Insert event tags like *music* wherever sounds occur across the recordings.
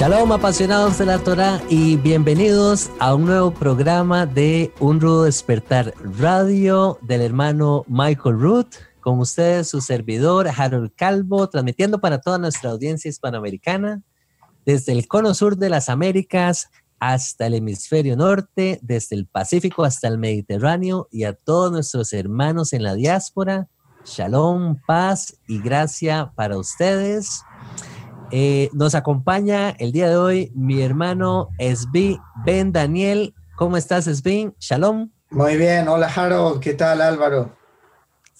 Shalom apasionados de la Torah y bienvenidos a un nuevo programa de Un Rudo Despertar Radio del hermano Michael Root. Con ustedes su servidor Harold Calvo, transmitiendo para toda nuestra audiencia hispanoamericana desde el cono sur de las Américas hasta el hemisferio norte, desde el Pacífico hasta el Mediterráneo y a todos nuestros hermanos en la diáspora. Shalom, paz y gracia para ustedes. Eh, nos acompaña el día de hoy mi hermano Esbi Ben Daniel. ¿Cómo estás, Esbi? Shalom. Muy bien, hola Harold, ¿qué tal Álvaro?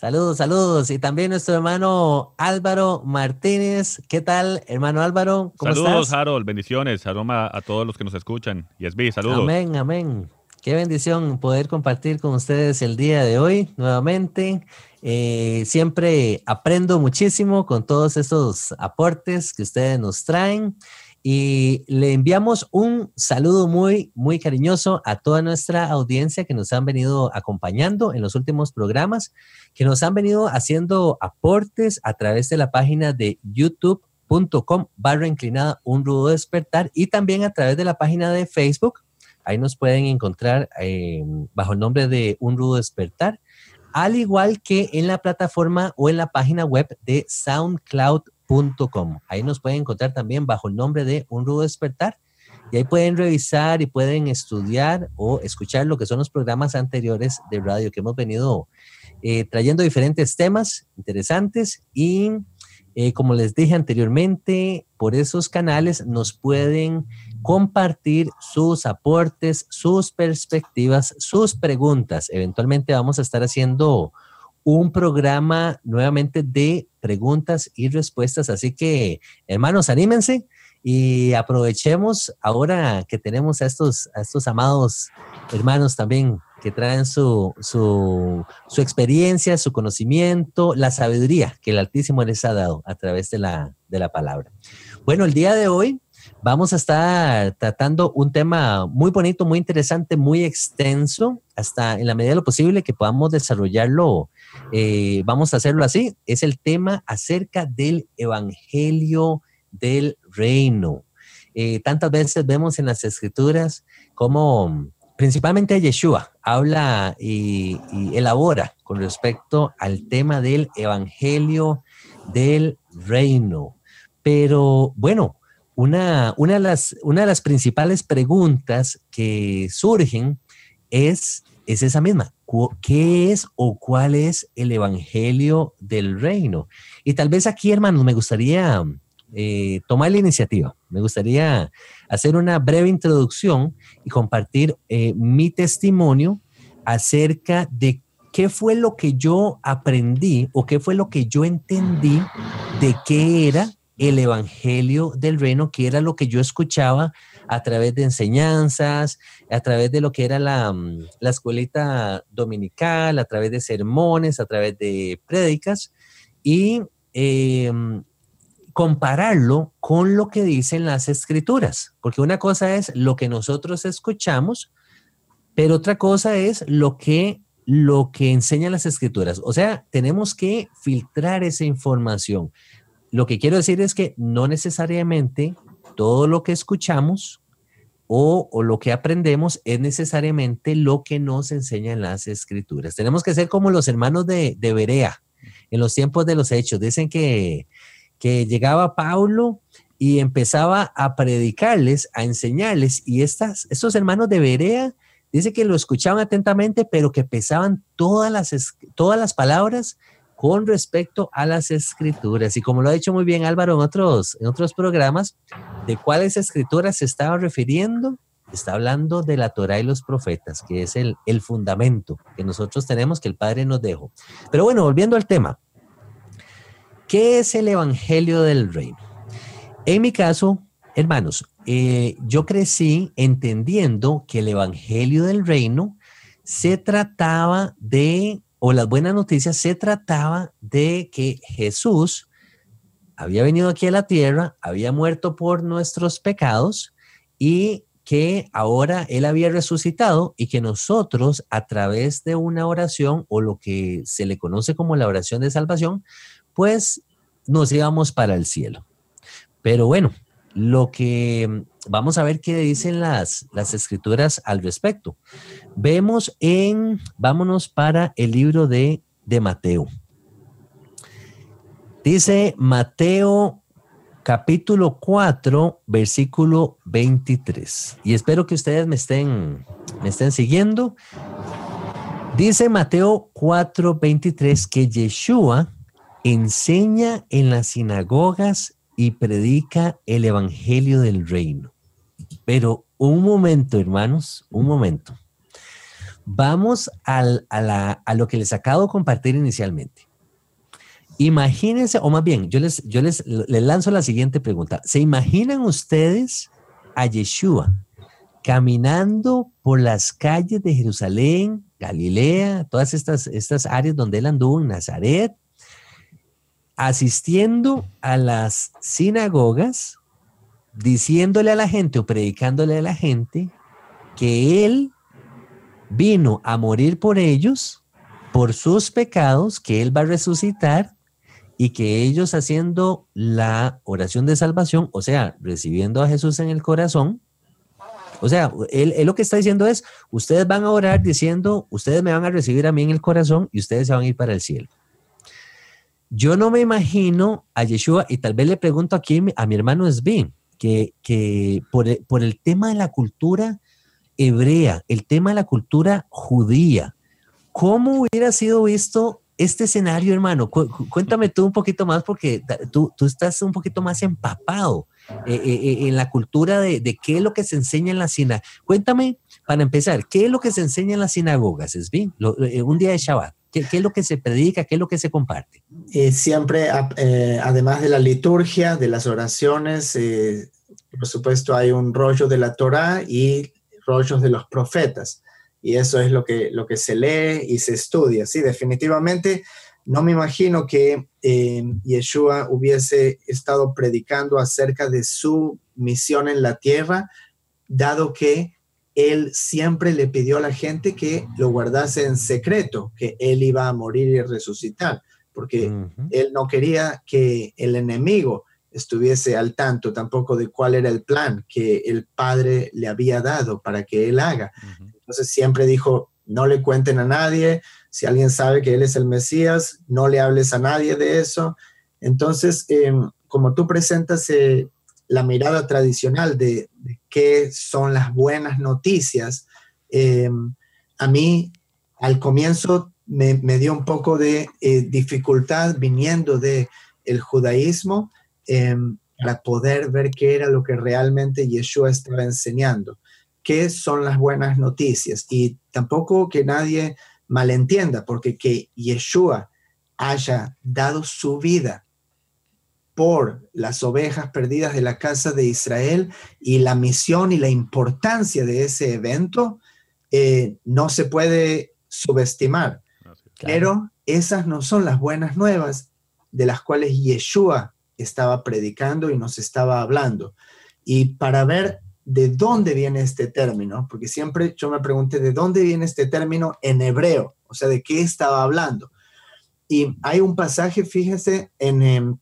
Saludos, saludos. Y también nuestro hermano Álvaro Martínez. ¿Qué tal, hermano Álvaro? ¿Cómo saludos, Harold. Bendiciones. Aroma a todos los que nos escuchan. Y Esbi, saludos. Amén, amén. Qué bendición poder compartir con ustedes el día de hoy nuevamente. Eh, siempre aprendo muchísimo con todos estos aportes que ustedes nos traen y le enviamos un saludo muy, muy cariñoso a toda nuestra audiencia que nos han venido acompañando en los últimos programas, que nos han venido haciendo aportes a través de la página de youtube.com barra inclinada un rudo despertar y también a través de la página de Facebook. Ahí nos pueden encontrar eh, bajo el nombre de Un Rudo Despertar al igual que en la plataforma o en la página web de soundcloud.com. Ahí nos pueden encontrar también bajo el nombre de Un Rudo Despertar. Y ahí pueden revisar y pueden estudiar o escuchar lo que son los programas anteriores de radio que hemos venido eh, trayendo diferentes temas interesantes y eh, como les dije anteriormente, por esos canales nos pueden compartir sus aportes, sus perspectivas, sus preguntas. Eventualmente vamos a estar haciendo un programa nuevamente de preguntas y respuestas. Así que, hermanos, anímense y aprovechemos ahora que tenemos a estos, a estos amados hermanos también que traen su, su, su, experiencia, su conocimiento, la sabiduría que el Altísimo les ha dado a través de la, de la palabra. Bueno, el día de hoy vamos a estar tratando un tema muy bonito, muy interesante, muy extenso, hasta en la medida de lo posible que podamos desarrollarlo. Eh, vamos a hacerlo así. Es el tema acerca del Evangelio del Reino. Eh, tantas veces vemos en las escrituras cómo principalmente Yeshua habla y, elabora con respecto al tema del Evangelio del Reino. Pero bueno, una, una, de las, una de las principales preguntas que surgen es, es esa misma. ¿Qué es o cuál es el Evangelio del Reino? Y tal vez aquí, hermanos, me gustaría eh, tomar la iniciativa. Me gustaría hacer una breve introducción y compartir eh, mi testimonio acerca de qué fue lo que yo aprendí o qué fue lo que yo entendí de qué era el Evangelio del Reino, que era lo que yo escuchaba a través de enseñanzas, a través de lo que era la, mm, la escuelita dominical, a través de sermones, a través de prédicas, y eh, compararlo con lo que dicen las escrituras, porque una cosa es lo que nosotros escuchamos, pero otra cosa es lo que lo que enseñan las escrituras. O sea, tenemos que filtrar esa información. Lo que quiero decir es que no necesariamente todo lo que escuchamos o, o, lo que aprendemos es necesariamente lo que nos enseñan las escrituras. Tenemos que ser como los hermanos de, de Berea en los tiempos de los hechos. Dicen que, que llegaba Pablo y empezaba a predicarles, a enseñarles, y estas, estos hermanos de Berea, dice que lo escuchaban atentamente, pero que pesaban todas las, todas las palabras con respecto a las escrituras. Y como lo ha dicho muy bien Álvaro en otros, en otros programas, ¿de cuáles escrituras se estaba refiriendo? Está hablando de la Torah y los profetas, que es el, el fundamento que nosotros tenemos, que el Padre nos dejó. Pero bueno, volviendo al tema, ¿qué es el Evangelio del Reino? En mi caso, hermanos, eh, yo crecí entendiendo que el Evangelio del Reino se trataba de, o las buenas noticias, se trataba de que Jesús había venido aquí a la tierra, había muerto por nuestros pecados y que ahora Él había resucitado y que nosotros a través de una oración o lo que se le conoce como la oración de salvación, pues nos íbamos para el cielo. Pero bueno, lo que vamos a ver qué dicen las, las escrituras al respecto. Vemos en, vámonos para el libro de, de Mateo. Dice Mateo capítulo 4, versículo 23. Y espero que ustedes me estén, me estén siguiendo. Dice Mateo 4, 23 que Yeshua enseña en las sinagogas y predica el evangelio del reino. Pero un momento, hermanos, un momento. Vamos a, la, a, lo que les acabo de compartir inicialmente. Imagínense, o más bien, yo les, yo les, les lanzo la siguiente pregunta. ¿Se imaginan ustedes a Yeshua caminando por las calles de Jerusalén, Galilea, todas estas, estas áreas donde él anduvo en Nazaret, asistiendo a las sinagogas, diciéndole a la gente o predicándole a la gente que Él vino a morir por ellos, por sus pecados, que Él va a resucitar y que ellos haciendo la oración de salvación, o sea, recibiendo a Jesús en el corazón, o sea, él, lo que está diciendo es, ustedes van a orar diciendo, ustedes me van a recibir a mí en el corazón y ustedes se van a ir para el cielo. Yo no me imagino a Yeshua, y tal vez le pregunto aquí a mi hermano Sven, que, que por, el, por el tema de la cultura hebrea, el tema de la cultura judía, ¿cómo hubiera sido visto este escenario, hermano? Cuéntame tú un poquito más, porque tú, tú estás un poquito más empapado eh, eh, en la cultura de, de, qué es lo que se enseña en la sinagoga. Cuéntame, para empezar, ¿qué es lo que se enseña en las sinagogas, Sven? Eh, un día de Shabbat. ¿Qué, ¿Qué, es lo que se predica? ¿Qué es lo que se comparte? Eh, siempre, eh, además de la liturgia, de las oraciones, eh, por supuesto hay un rollo de la Torah y rollos de los profetas. Y eso es lo que, lo que se lee y se estudia. Sí, definitivamente no me imagino que Yeshua hubiese estado predicando acerca de su misión en la tierra, dado que él siempre le pidió a la gente que lo guardase en secreto, que él iba a morir y resucitar, porque uh -huh. él no quería que el enemigo estuviese al tanto tampoco de cuál era el plan que el Padre le había dado para que él haga. Uh -huh. Entonces siempre dijo, no le cuenten a nadie, si alguien sabe que él es el Mesías, no le hables a nadie de eso. Entonces, eh, como tú presentas eh, la mirada tradicional de, qué son las buenas noticias, eh, a mí al comienzo me, me, dio un poco de eh, dificultad viniendo de el judaísmo eh, para poder ver qué era lo que realmente Yeshua estaba enseñando, qué son las buenas noticias. Y tampoco que nadie malentienda, porque que Yeshua haya dado su vida por las ovejas perdidas de la casa de Israel y la misión y la importancia de ese evento eh, no se puede subestimar. Pero esas no son las buenas nuevas de las cuales Yeshua estaba predicando y nos estaba hablando. Y para ver de dónde viene este término, porque siempre yo me pregunté de dónde viene este término en hebreo, o sea, de qué estaba hablando. Y hay un pasaje, fíjese, en, en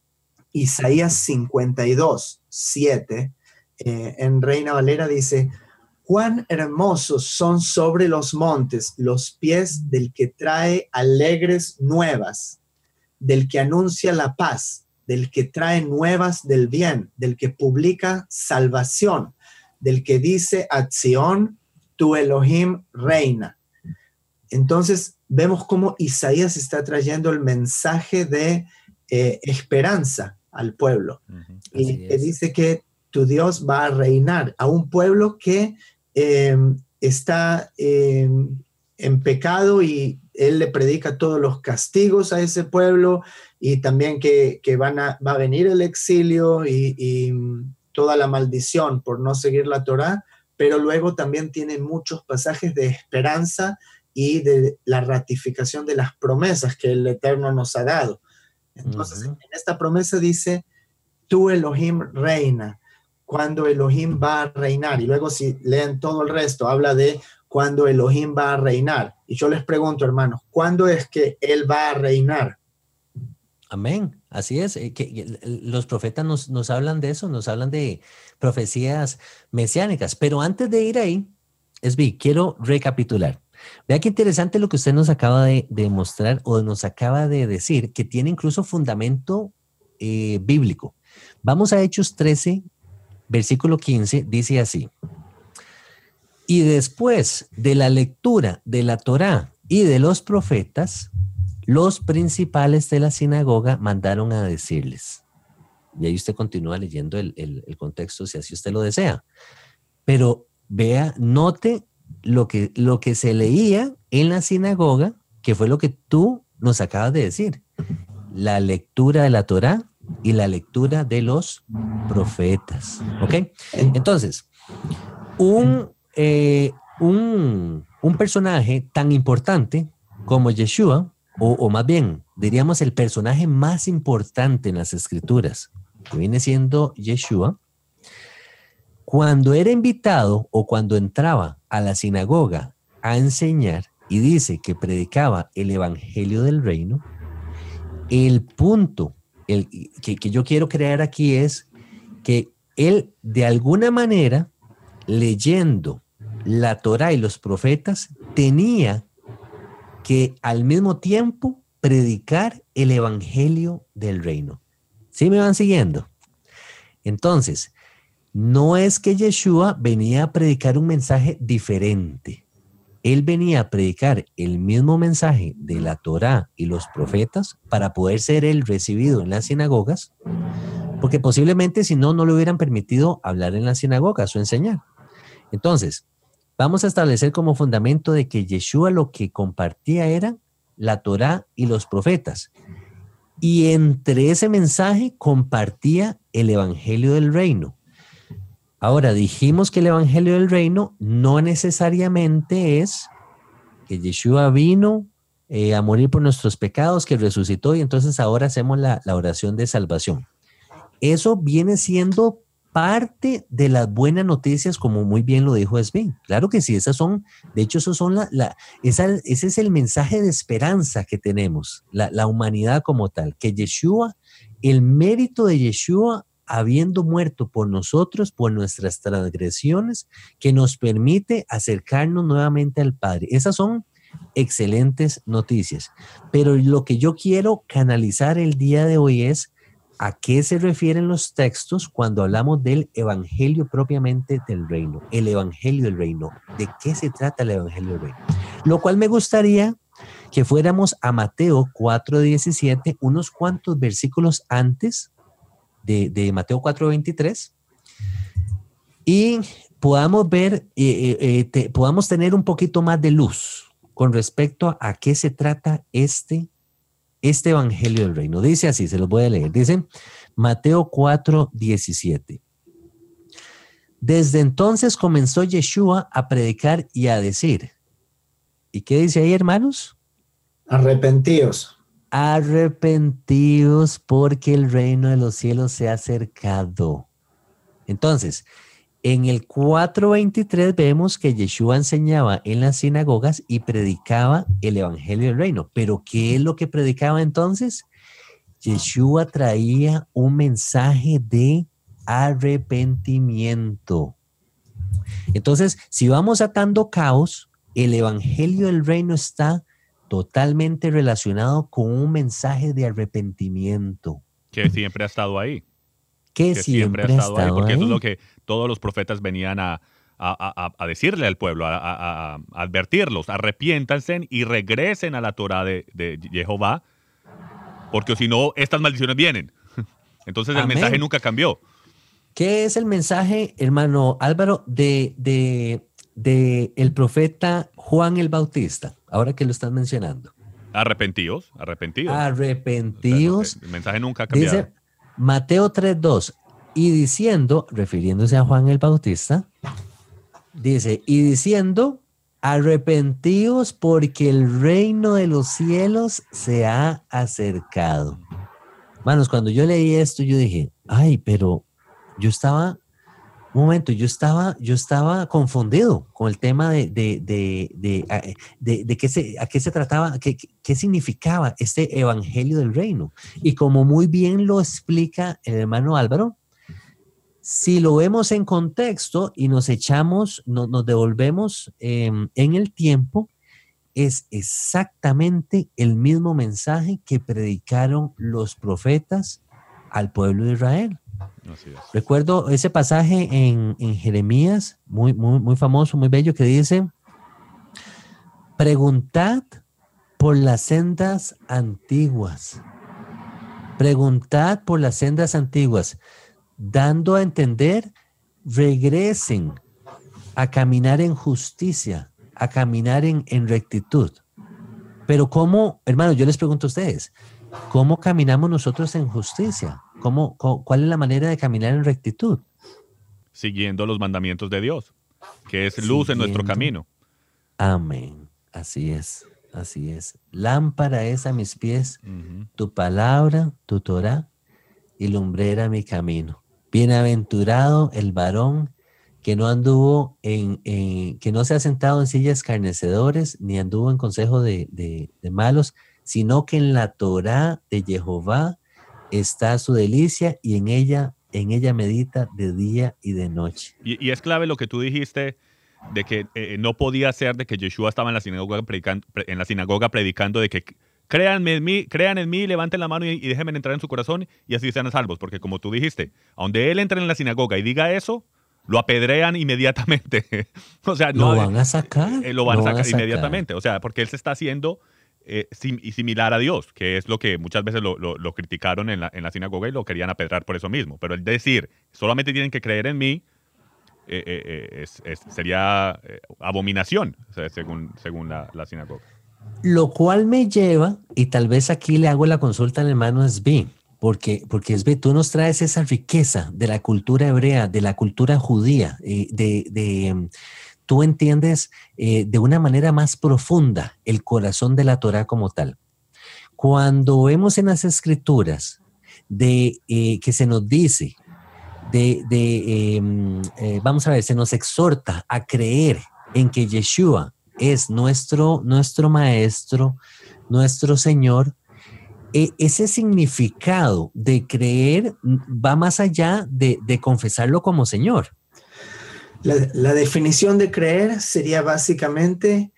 Isaías 52, 7, eh, en Reina Valera dice, cuán hermosos son sobre los montes los pies del que trae alegres nuevas, del que anuncia la paz, del que trae nuevas del bien, del que publica salvación, del que dice a Sión, tu Elohim reina. Entonces vemos cómo Isaías está trayendo el mensaje de eh, esperanza al pueblo. Uh -huh. Y dice que tu Dios va a reinar a un pueblo que eh, está eh, en pecado y él le predica todos los castigos a ese pueblo y también que, que van a, va a venir el exilio y, y, toda la maldición por no seguir la Torah, pero luego también tiene muchos pasajes de esperanza y de la ratificación de las promesas que el Eterno nos ha dado. Entonces, en esta promesa dice, tú Elohim reina, cuando Elohim va a reinar. Y luego si leen todo el resto, habla de cuando Elohim va a reinar. Y yo les pregunto, hermanos, ¿cuándo es que Él va a reinar? Amén. Así es. Eh, que, los profetas nos, nos hablan de eso, nos hablan de profecías mesiánicas. Pero antes de ir ahí, Esbi, quiero recapitular. Vea qué interesante lo que usted nos acaba de, demostrar o nos acaba de decir, que tiene incluso fundamento eh, bíblico. Vamos a Hechos 13, versículo 15, dice así. Y después de la lectura de la Torá y de los profetas, los principales de la sinagoga mandaron a decirles. Y ahí usted continúa leyendo el, el contexto si así usted lo desea. Pero vea, note lo que, lo que se leía en la sinagoga, que fue lo que tú nos acabas de decir. La lectura de la Torá y la lectura de los profetas. ¿Ok? Entonces, un, eh, un, un personaje tan importante como Yeshua, o, o, más bien, diríamos el personaje más importante en las escrituras, que viene siendo Yeshua, cuando era invitado o cuando entraba a la sinagoga a enseñar y dice que predicaba el evangelio del reino, el punto que, que yo quiero crear aquí es que él de alguna manera, leyendo la Torah y los profetas, tenía que al mismo tiempo predicar el evangelio del reino. ¿Sí me van siguiendo? Entonces, no es que Yeshua venía a predicar un mensaje diferente. Él venía a predicar el mismo mensaje de la Torá y los profetas para poder ser él recibido en las sinagogas, porque posiblemente si no, no le hubieran permitido hablar en las sinagogas o enseñar. Entonces, vamos a establecer como fundamento de que Yeshua lo que compartía era la Torá y los profetas. Y entre ese mensaje compartía el Evangelio del Reino. Ahora, dijimos que el Evangelio del Reino no necesariamente es que Yeshua vino eh, a morir por nuestros pecados, que resucitó y entonces ahora hacemos la, oración de salvación. Eso viene siendo parte de las buenas noticias, como muy bien lo dijo Esbin. Claro que sí, esas son, de hecho, esos son la, la esa, ese es el mensaje de esperanza que tenemos, la, la humanidad como tal, que Yeshua, el mérito de Yeshua habiendo muerto por nosotros, por nuestras transgresiones, que nos permite acercarnos nuevamente al Padre. Esas son excelentes noticias. Pero lo que yo quiero canalizar el día de hoy es a qué se refieren los textos cuando hablamos del Evangelio propiamente del reino, el Evangelio del reino. ¿De qué se trata el Evangelio del reino? Lo cual me gustaría que fuéramos a Mateo 4:17, unos cuantos versículos antes de, de Mateo 4:23 y podamos ver, eh, eh, te, podamos tener un poquito más de luz con respecto a, a qué se trata este, este Evangelio del Reino. Dice así, se los voy a leer. Dice Mateo 4:17. Desde entonces comenzó Yeshua a predicar y a decir. ¿Y qué dice ahí, hermanos? Arrepentíos arrepentidos porque el reino de los cielos se ha acercado. Entonces, en el 4.23 vemos que Yeshua enseñaba en las sinagogas y predicaba el evangelio del reino. Pero ¿qué es lo que predicaba entonces? Yeshua traía un mensaje de arrepentimiento. Entonces, si vamos atando caos, el evangelio del reino está totalmente relacionado con un mensaje de arrepentimiento. Que siempre ha estado ahí. Que, siempre, ha estado, ahí. Porque eso es lo que todos los profetas venían a, a, a, decirle al pueblo, a, advertirlos, arrepiéntanse y regresen a la Torah de, de Jehová, porque si no, estas maldiciones vienen. *laughs* Entonces el mensaje nunca cambió. ¿Qué es el mensaje, hermano Álvaro, de, de, de el profeta Juan el Bautista? ahora que lo están mencionando. Arrepentidos, arrepentidos. Arrepentidos. el mensaje nunca ha cambiado. Dice Mateo 3.2, y diciendo, refiriéndose a Juan el Bautista, dice, y diciendo, arrepentíos porque el reino de los cielos se ha acercado. Manos, cuando yo leí esto, yo dije, ay, pero yo estaba momento, yo estaba, yo estaba confundido con el tema de, de, de, de, qué se, a qué se trataba, qué, qué, significaba este evangelio del reino. Y como muy bien lo explica el hermano Álvaro, si lo vemos en contexto y nos echamos, nos devolvemos em, en el tiempo, es exactamente el mismo mensaje que predicaron los profetas al pueblo de Israel. Recuerdo ese pasaje en, Jeremías, muy, muy, muy famoso, muy bello, que dice, preguntad por las sendas antiguas. Preguntad por las sendas antiguas, dando a entender, regresen a caminar en justicia, a caminar en, en rectitud. Pero ¿cómo, hermanos, yo les pregunto a ustedes, ¿cómo caminamos nosotros en justicia? ¿Cómo, cuál es la manera de caminar en rectitud? Siguiendo los mandamientos de Dios, que es luz en nuestro camino. Amén. Así es, así es. Lámpara es a mis pies tu palabra, tu Torah, y lumbrera mi camino. Bienaventurado el varón que no anduvo en, que no se ha sentado en sillas escarnecedores, ni anduvo en consejo de, de, de malos, sino que en la Torah de Jehová está su delicia y en ella, en ella medita de día y de noche. Y, es clave lo que tú dijiste de que eh, no podía ser de que Yeshua estaba en la sinagoga predicando, en la sinagoga predicando de que créanme en mí, crean en mí, levanten la mano y, déjenme entrar en su corazón y así sean salvos. Porque como tú dijiste, donde él entre en la sinagoga y diga eso, lo apedrean inmediatamente. *laughs* o sea, lo van a sacar. Eh, lo van, a sacar inmediatamente. O sea, porque él se está haciendo eh, y similar a Dios, que es lo que muchas veces lo, criticaron en la, sinagoga y lo querían apedrar por eso mismo. Pero el decir, solamente tienen que creer en mí, eh, eh, sería abominación, según, según la, sinagoga. Lo cual me lleva, y tal vez aquí le hago la consulta al hermano Sbi, porque, porque Sbi, tú nos traes esa riqueza de la cultura hebrea, de la cultura judía, de, de tú entiendes eh, de una manera más profunda el corazón de la Torah como tal. Cuando vemos en las escrituras de eh, que se nos dice, de, em, eh, vamos a ver, se nos exhorta a creer en que Yeshua es nuestro, nuestro maestro, nuestro Señor, ese significado de creer va más allá de confesarlo como Señor. La, definición de creer sería básicamente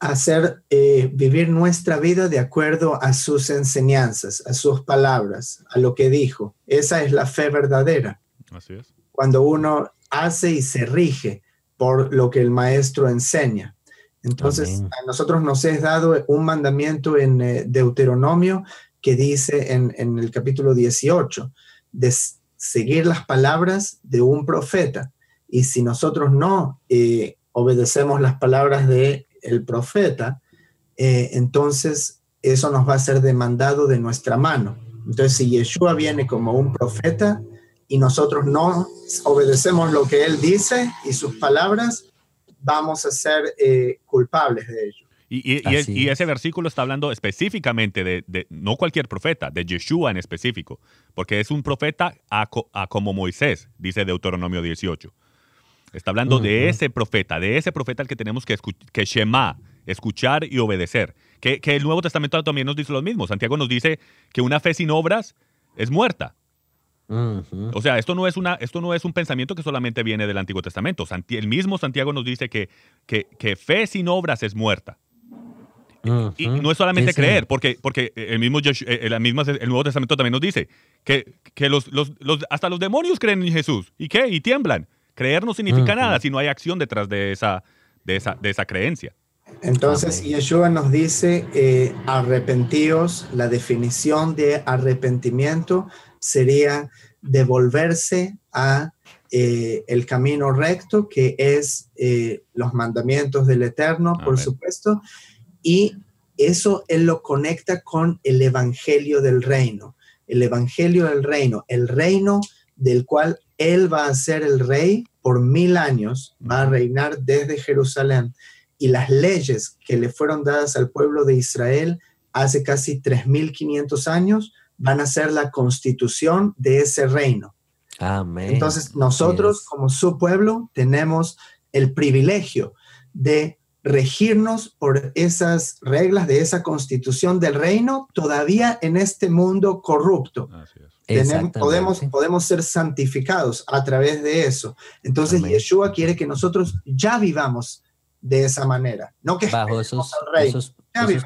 hacer eh, vivir nuestra vida de acuerdo a sus enseñanzas, a sus palabras, a lo que dijo. Esa es la fe verdadera. Así es. Cuando uno hace y se rige por lo que el maestro enseña. Entonces, a nosotros nos es dado un mandamiento en eh, Deuteronomio que dice en, en el capítulo 18, de seguir las palabras de un profeta. Y si nosotros no eh, obedecemos las palabras de el profeta, eh, entonces eso nos va a ser demandado de nuestra mano. Entonces, si Yeshua viene como un profeta y nosotros no obedecemos lo que él dice y sus palabras, vamos a ser eh, culpables de ello. Y, ese versículo está hablando específicamente de, no cualquier profeta, de Yeshua en específico, porque es un profeta a, como Moisés, dice Deuteronomio 18. Está hablando de ese profeta, de ese profeta al que tenemos que, que Shema, escuchar y obedecer. Que, el Nuevo Testamento también nos dice lo mismo. Santiago nos dice que una fe sin obras es muerta. O sea, esto no, es una, esto no es un pensamiento que solamente viene del Antiguo Testamento. el mismo Santiago nos dice que, que fe sin obras es muerta. Y no es solamente creer, porque, porque el mismo eh, el, el Nuevo Testamento también nos dice que, que los, los, hasta los demonios creen en Jesús. ¿Y qué? Y tiemblan. Creer no significa nada si no hay acción detrás de esa, de esa, de esa creencia. Entonces, Yeshua nos dice, eh, arrepentíos, la definición de arrepentimiento sería devolverse a eh, el camino recto, que es eh, los mandamientos del Eterno, por supuesto, y eso él lo conecta con el Evangelio del Reino. El Evangelio del Reino, el reino del cual él va a ser el rey por mil años, va a reinar desde Jerusalén y las leyes que le fueron dadas al pueblo de Israel hace casi 3.500 años van a ser la constitución de ese reino. Amén. Entonces nosotros como su pueblo tenemos el privilegio de regirnos por esas reglas de esa constitución del reino todavía en este mundo corrupto. podemos, podemos ser santificados a través de eso. Entonces Yeshua quiere que nosotros ya vivamos de esa manera, no que bajo esos, esos,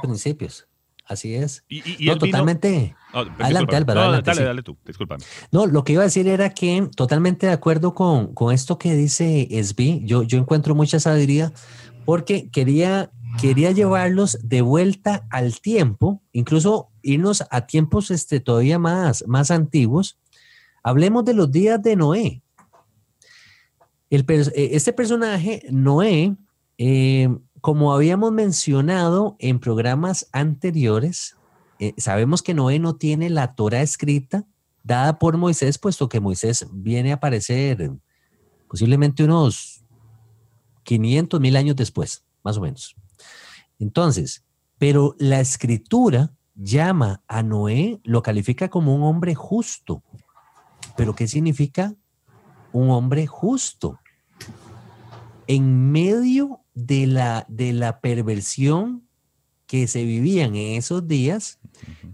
principios. Así es. no, totalmente. adelante, Álvaro. No, dale, dale tú, discúlpame. No, lo que iba a decir era que totalmente de acuerdo con, con esto que dice SB, yo, yo encuentro mucha sabiduría porque quería, quería llevarlos de vuelta al tiempo, incluso irnos a tiempos este, todavía más, más antiguos. Hablemos de los días de Noé. Eh, este personaje, Noé, eh, como habíamos mencionado en programas anteriores, eh, sabemos que Noé no tiene la Torah escrita dada por Moisés, puesto que Moisés viene a aparecer posiblemente unos 500 mil años después, más o menos. Entonces, pero la escritura llama a Noé, lo califica como un hombre justo. ¿Pero qué significa un hombre justo? En medio de la, de la perversión que se vivían en esos días,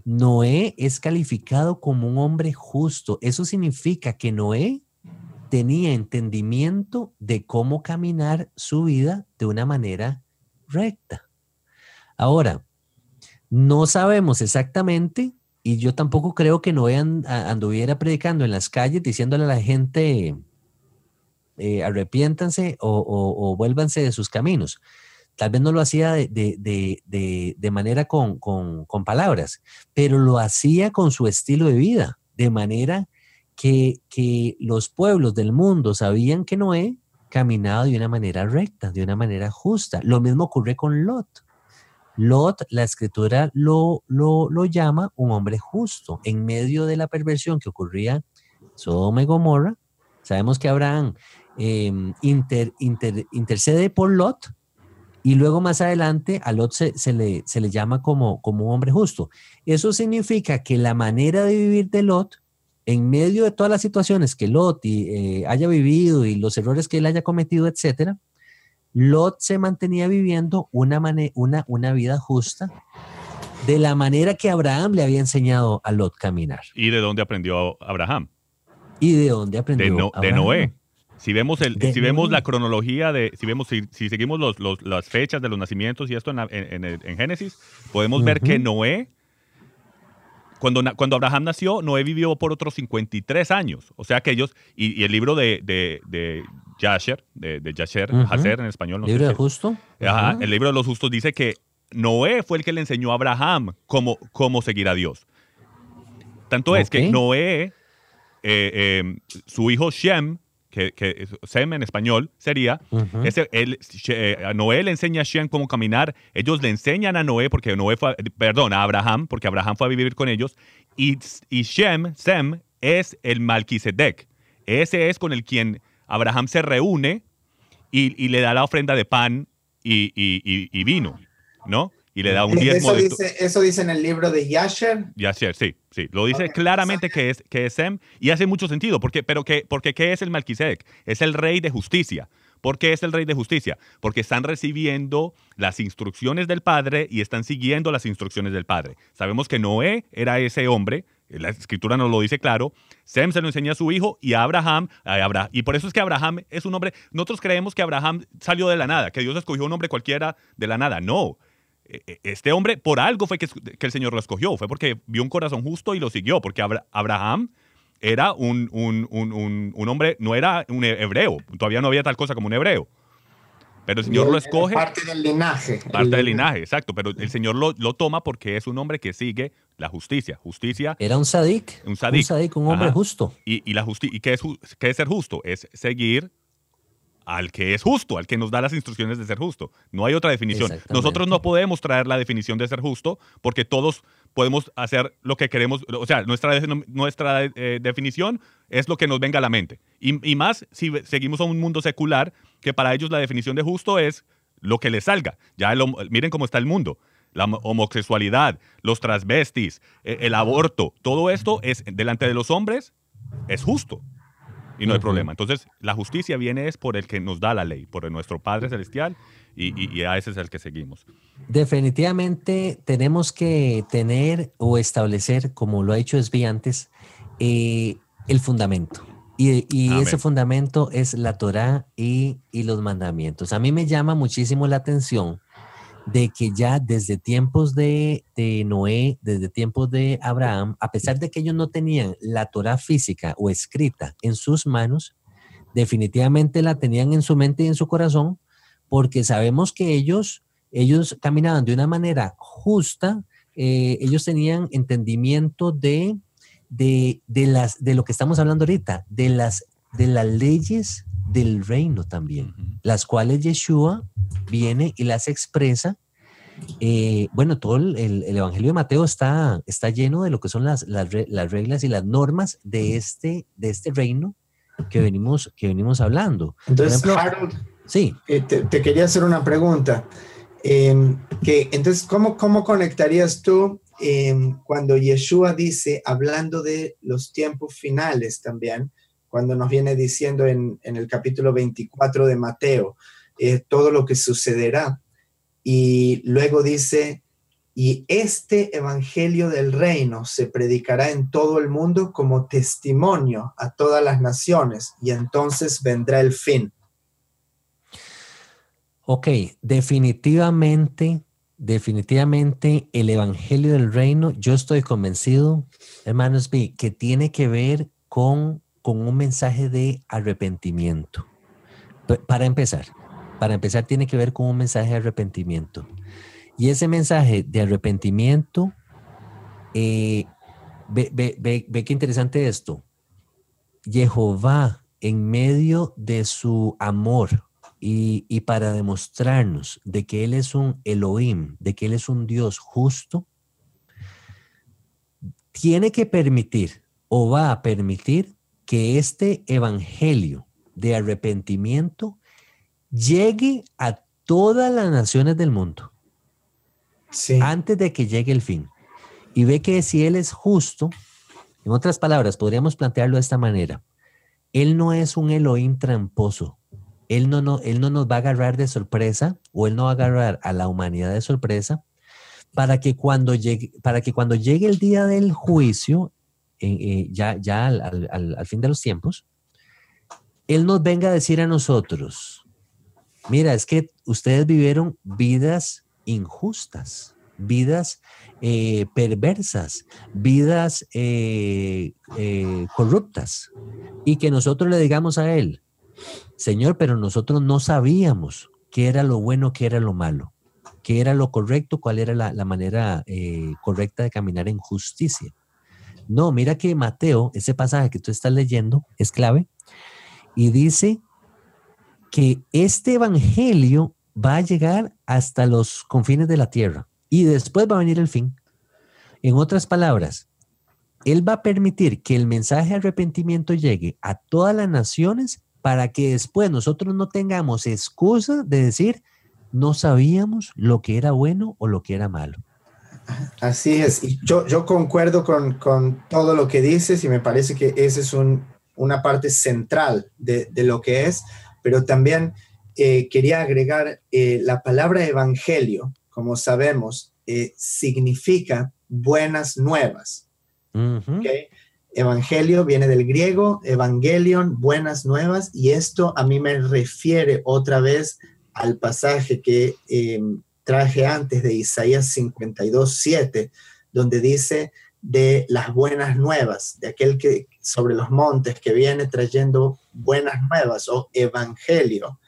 Noé es calificado como un hombre justo. Eso significa que Noé tenía entendimiento de cómo caminar su vida de una manera recta. Ahora, no sabemos exactamente, y yo tampoco creo que Noé anduviera predicando en las calles diciéndole a la gente, eh, arrepiéntanse o, vuélvanse de sus caminos. Tal vez no lo hacía de, manera con, con palabras, pero lo hacía con su estilo de vida, de manera que, los pueblos del mundo sabían que Noé caminaba de una manera recta, de una manera justa. Lo mismo ocurre con Lot. Lot, la escritura lo, lo, llama un hombre justo. En medio de la perversión que ocurría Sodoma y Gomorra, sabemos que Abraham em, intercede por Lot y luego más adelante a Lot se, le, se le, llama como, como un hombre justo. Eso significa que la manera de vivir de Lot en medio de todas las situaciones que Lot eh, haya vivido y los errores que él haya cometido, etcétera, Lot se mantenía viviendo una, una, una vida justa de la manera que Abraham le había enseñado a Lot caminar. ¿Y de dónde aprendió Abraham? ¿Y de dónde aprendió? De, de Noé. Si vemos, el, si vemos la cronología de, si vemos, si, seguimos las fechas de los nacimientos y esto en, Génesis, podemos ver que Noé cuando, cuando Abraham nació, Noé vivió por otros 53 años. O sea que ellos, y, el libro de, de, de Yasher, de, de Yasher, en español. ¿El libro de justo? Ajá, el libro de los justos dice que Noé fue el que le enseñó a Abraham cómo, cómo seguir a Dios. Tanto es que Noé, eh, em, su hijo Shem, que, que, Sem en español sería, ese, él, eh, Noé le enseña a Shem cómo caminar, ellos le enseñan a Noé, porque Noé fue, perdón, a Abraham, porque Abraham fue a vivir con ellos, y, y Shem, Sem, es el Malquisedec. Ese es con el quien Abraham se reúne y, y le da la ofrenda de pan y, y vino, ¿no? Y le da un diezmo. Eso, dice, eso dice en el libro de Yasher. Yasher, sí, sí. Lo dice claramente que es, que es Sem y hace mucho sentido. Porque, pero que, porque ¿qué es el Melquisedec? Es el rey de justicia. ¿Por qué es el rey de justicia? Porque están recibiendo las instrucciones del Padre y están siguiendo las instrucciones del Padre. Sabemos que Noé era ese hombre, la escritura nos lo dice claro, Sem se lo enseña a su hijo y a Abraham, a Abraham, y por eso es que Abraham es un hombre, nosotros creemos que Abraham salió de la nada, que Dios escogió un hombre cualquiera de la nada, no, e, e, este hombre, por algo fue que, el Señor lo escogió, fue porque vio un corazón justo y lo siguió, porque Abraham era un, hombre, no era un hebreo, todavía no había tal cosa como un hebreo. Pero el Señor lo escoge. Parte del linaje. Parte del linaje, exacto. Pero el Señor lo, toma porque es un hombre que sigue la justicia. Justicia. Era un sadik. Un sadik. Un, hombre justo. Y, la ¿Y qué es, qué es ser justo? Es seguir al que es justo, al que nos da las instrucciones de ser justo. No hay otra definición. Nosotros no podemos traer la definición de ser justo porque todos podemos hacer lo que queremos. O sea, nuestra, nuestra eh, definición es lo que nos venga a la mente. Y, y más si seguimos a un mundo secular, que para ellos la definición de justo es lo que les salga. Ya miren cómo está el mundo. La homosexualidad, los transvestis, e, el, aborto, todo esto es delante de los hombres es justo y no hay problema. Entonces, la justicia viene es por el que nos da la ley, por nuestro Padre Celestial y, a ese es el que seguimos. Definitivamente tenemos que tener o establecer, como lo ha hecho Esbi antes, eh, el fundamento. Y, ese fundamento es la Torah y, y, los mandamientos. A mí me llama muchísimo la atención de que ya desde tiempos de, de, Noé, desde tiempos de Abraham, a pesar de que ellos no tenían la Torah física o escrita en sus manos, definitivamente la tenían en su mente y en su corazón, porque sabemos que ellos, ellos caminaban de una manera justa, eh, ellos tenían entendimiento de, de, de, las, de lo que estamos hablando ahorita, de las, de las leyes del reino también, las cuales Yeshua viene y las expresa. Eh, bueno, todo el, Evangelio de Mateo está, está lleno de lo que son las, las, reglas y las normas de este, de este reino que venimos, que venimos hablando. Entonces, Harold, sí. Eh, te, quería hacer una pregunta. Em, que, entonces, ¿cómo, ¿cómo conectarías tú em, cuando Yeshua dice, hablando de los tiempos finales también, cuando nos viene diciendo en, el capítulo 24 de Mateo, eh, todo lo que sucederá. Y luego dice, y este evangelio del reino se predicará en todo el mundo como testimonio a todas las naciones, y entonces vendrá el fin. Ok, definitivamente, definitivamente el evangelio del reino, yo estoy convencido, hermanos, que tiene que ver con, con un mensaje de arrepentimiento. Para empezar, para empezar, tiene que ver con un mensaje de arrepentimiento. Y ese mensaje de arrepentimiento, eh, ve, ve, qué interesante esto. Jehová, en medio de su amor y, y, para demostrarnos de que Él es un Elohim, de que Él es un Dios justo, tiene que permitir o va a permitir que este evangelio de arrepentimiento llegue a todas las naciones del mundo antes de que llegue el fin. Y ve que si Él es justo, en otras palabras, podríamos plantearlo de esta manera. Él no es un Elohim tramposo. Él no, no, él no nos va a agarrar de sorpresa o Él no va a agarrar a la humanidad de sorpresa para que cuando llegue, para que cuando llegue el día del juicio, eh, eh, ya, ya al, al fin de los tiempos, Él nos venga a decir a nosotros, Mira, es que ustedes vivieron vidas injustas, vidas eh, perversas, vidas eh, eh, corruptas, y que nosotros le digamos a Él, Señor, pero nosotros no sabíamos qué era lo bueno, qué era lo malo, qué era lo correcto, cuál era la, la manera correcta de caminar en justicia. No, mira que Mateo, ese pasaje que tú estás leyendo, es clave, y dice que este evangelio va a llegar hasta los confines de la tierra y después va a venir el fin. En otras palabras, Él va a permitir que el mensaje de arrepentimiento llegue a todas las naciones para que después nosotros no tengamos excusa de decir, no sabíamos lo que era bueno o lo que era malo. Así es, y yo, yo concuerdo con, con, todo lo que dices y me parece que esa es un, una parte central de, de, lo que es, pero también eh, quería agregar eh, la palabra evangelio, como sabemos, eh, significa buenas nuevas. Evangelio viene del griego, evangelion, buenas nuevas, y esto a mí me refiere otra vez al pasaje que traje antes de Isaías 52, 7, donde dice de las buenas nuevas, de aquel que sobre los montes que viene trayendo buenas nuevas o evangelio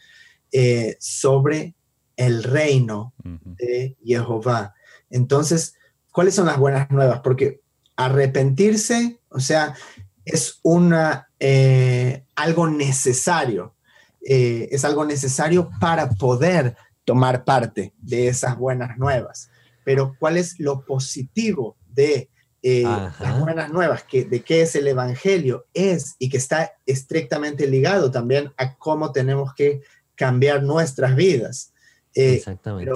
eh, sobre el reino de Jehová. Entonces, ¿cuáles son las buenas nuevas? Porque arrepentirse, o sea, es una, eh, algo necesario, eh, es algo necesario para poder tomar parte de esas buenas nuevas. Pero ¿cuál es lo positivo de eh, las buenas nuevas, que, de qué es el Evangelio, es y que está estrictamente ligado también a cómo tenemos que cambiar nuestras vidas. Eh, Exactamente.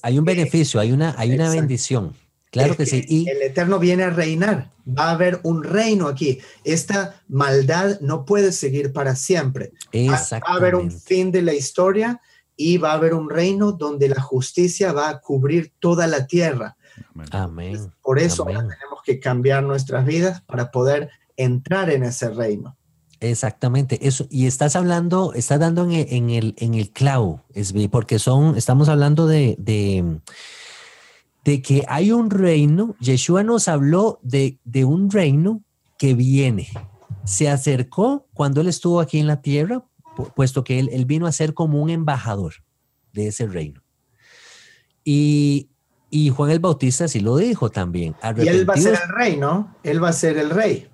hay un beneficio, hay una, hay una bendición. Claro que, sí. Y el Eterno viene a reinar. Va a haber un reino aquí. Esta maldad no puede seguir para siempre. Va a haber un fin de la historia y va a haber un reino donde la justicia va a cubrir toda la tierra. Amén. Por eso tenemos que cambiar nuestras vidas para poder entrar en ese reino. Exactamente, eso. Y estás hablando, estás dando en el, en el, clavo, porque son, estamos hablando de de que hay un reino, Yeshua nos habló de, un reino que viene. Se acercó cuando él estuvo aquí en la tierra, puesto que él, vino a ser como un embajador de ese reino. Y, Juan el Bautista sí lo dijo también. Y él va a ser el rey, ¿no? Él va a ser el rey.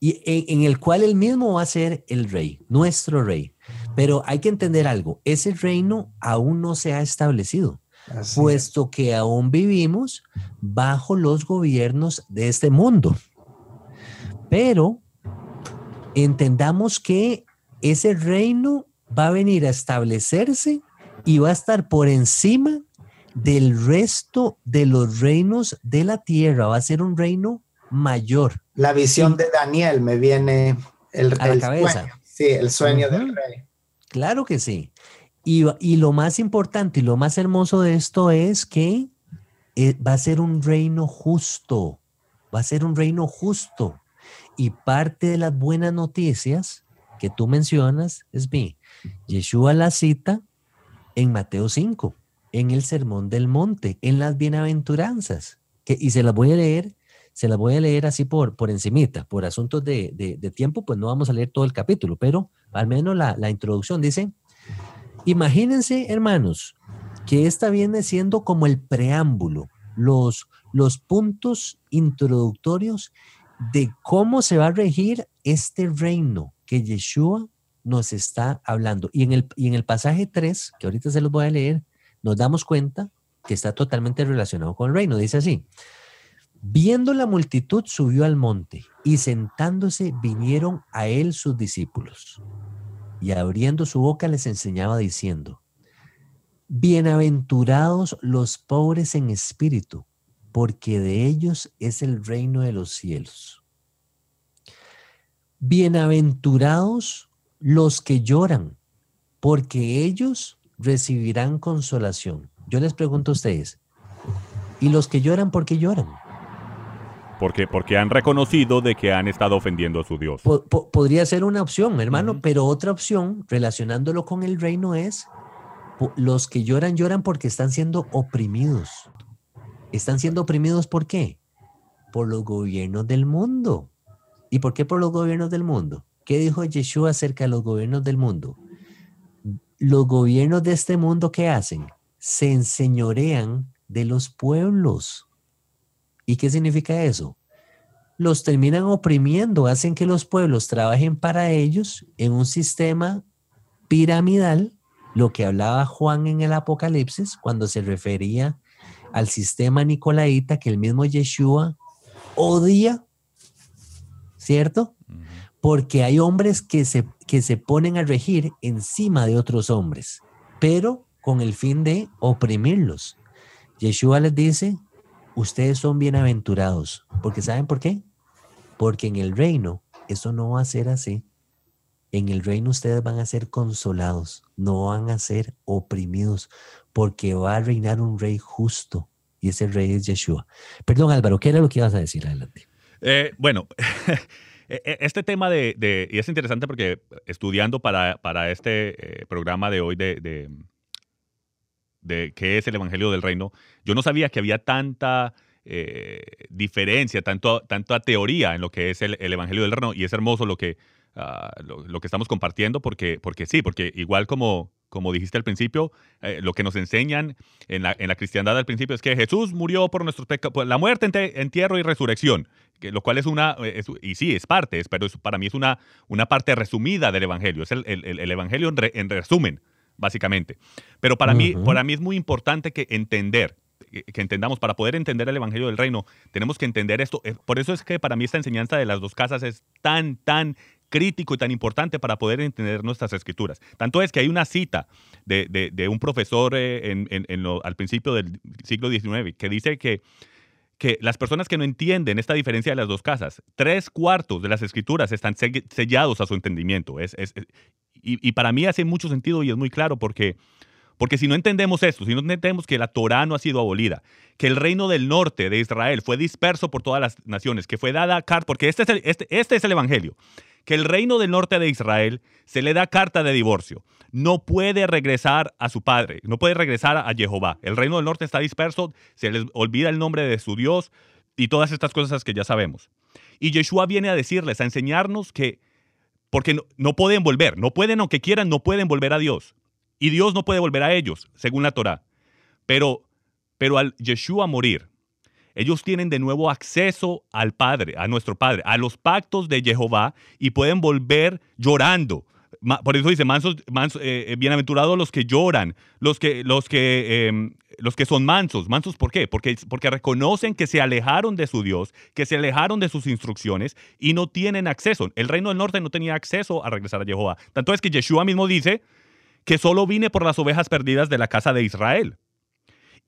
Y en, el cual él mismo va a ser el rey, nuestro rey. Pero hay que entender algo, ese reino aún no se ha establecido puesto que aún vivimos bajo los gobiernos de este mundo. Pero entendamos que ese reino va a venir a establecerse y va a estar por encima del resto de los reinos de la tierra. Va a ser un reino mayor. La visión de Daniel me viene el, a la cabeza. Sueño. Sí, el sueño del rey. Claro que sí. Y, lo más importante y lo más hermoso de esto es que eh, va a ser un reino justo, va a ser un reino justo. Y parte de las buenas noticias que tú mencionas es mi, Yeshua la cita en Mateo 5, en el Sermón del Monte, en las bienaventuranzas, que, y se las voy a leer, se las voy a leer así por, por encimita, por asuntos de, tiempo, pues no vamos a leer todo el capítulo, pero al menos la, la introducción dice, Imagínense, hermanos, que esta viene siendo como el preámbulo, los, los puntos introductorios de cómo se va a regir este reino que Yeshua nos está hablando. Y en el, y en el pasaje 3, que ahorita se los voy a leer, nos damos cuenta que está totalmente relacionado con el reino. Dice así, viendo la multitud subió al monte y sentándose vinieron a él sus discípulos y abriendo su boca les enseñaba diciendo, Bienaventurados los pobres en espíritu, porque de ellos es el reino de los cielos. Bienaventurados los que lloran, porque ellos recibirán consolación. Yo les pregunto a ustedes, ¿y los que lloran por qué lloran? Porque, porque han reconocido de que han estado ofendiendo a su Dios. podría ser una opción, hermano, pero otra opción, relacionándolo con el reino, es los que lloran, lloran porque están siendo oprimidos. Están siendo oprimidos ¿por qué? Por los gobiernos del mundo. ¿Y por qué por los gobiernos del mundo? ¿Qué dijo Yeshua acerca de los gobiernos del mundo? Los gobiernos de este mundo, ¿qué hacen? Se enseñorean de los pueblos. ¿Y qué significa eso? Los terminan oprimiendo, hacen que los pueblos trabajen para ellos en un sistema piramidal, lo que hablaba Juan en el Apocalipsis cuando se refería al sistema nicolaíta que el mismo Yeshua odia, ¿cierto? Porque hay hombres que se, que se ponen a regir encima de otros hombres, pero con el fin de oprimirlos. Yeshua les dice, ustedes son bienaventurados, porque ¿saben por qué? Porque en el reino eso no va a ser así. En el reino ustedes van a ser consolados, no van a ser oprimidos, porque va a reinar un rey justo y ese rey es Yeshua. Perdón Álvaro, ¿qué era lo que ibas a decir? Adelante. Eh, bueno, *laughs* e, e, este tema de, y es interesante porque estudiando para, para este eh, programa de hoy de de qué es el Evangelio del Reino, yo no sabía que había tanta eh, diferencia, tanto, tanta teoría en lo que es el, Evangelio del Reino. Y es hermoso lo que, ah, lo, que estamos compartiendo, porque, porque sí, porque igual como, como dijiste al principio, eh, lo que nos enseñan en la, en la, cristiandad al principio es que Jesús murió por nuestros pecados, la muerte, entierro y resurrección, que, lo cual es una, y sí, es parte, pero para mí es una, una parte resumida del Evangelio, es el, el, Evangelio en, en resumen básicamente. Pero para, mí, para mí es muy importante que entender que entendamos, para poder entender el Evangelio del Reino, tenemos que entender esto. Eh, por eso es que para mí esta enseñanza de las dos casas es tan, tan crítico y tan importante para poder entender nuestras escrituras. Tanto es que hay una cita de, un profesor eh, en, al principio del siglo XIX que dice que, que las personas que no entienden esta diferencia de las dos casas, tres cuartos de las escrituras están sellados a su entendimiento. Es, y, y, para mí hace mucho sentido y es muy claro porque porque si no entendemos esto, si no entendemos que la Torá no ha sido abolida, que el reino del norte de Israel fue disperso por todas las naciones, que fue dada carta, porque este es, el, este, este es el Evangelio, que el reino del norte de Israel se le da carta de divorcio. No puede regresar a su padre, no puede regresar a Jehová. El reino del norte está disperso, se les olvida el nombre de su Dios y todas estas cosas que ya sabemos. Y Yeshua viene a decirles, a enseñarnos que, porque no, pueden volver, no pueden, aunque quieran, no pueden volver a Dios. Y Dios no puede volver a ellos, según la Torá. Pero, pero al Yeshua morir, ellos tienen de nuevo acceso al Padre, a nuestro Padre, a los pactos de Jehová y pueden volver llorando. Por eso dice, mansos, eh, eh, bienaventurados los que lloran, los que, los, que, em, los que son mansos. ¿Mansos por qué? Porque, porque reconocen que se alejaron de su Dios, que se alejaron de sus instrucciones y no tienen acceso. El reino del norte no tenía acceso a regresar a Jehová. Tanto es que Yeshua mismo dice, que solo vine por las ovejas perdidas de la casa de Israel.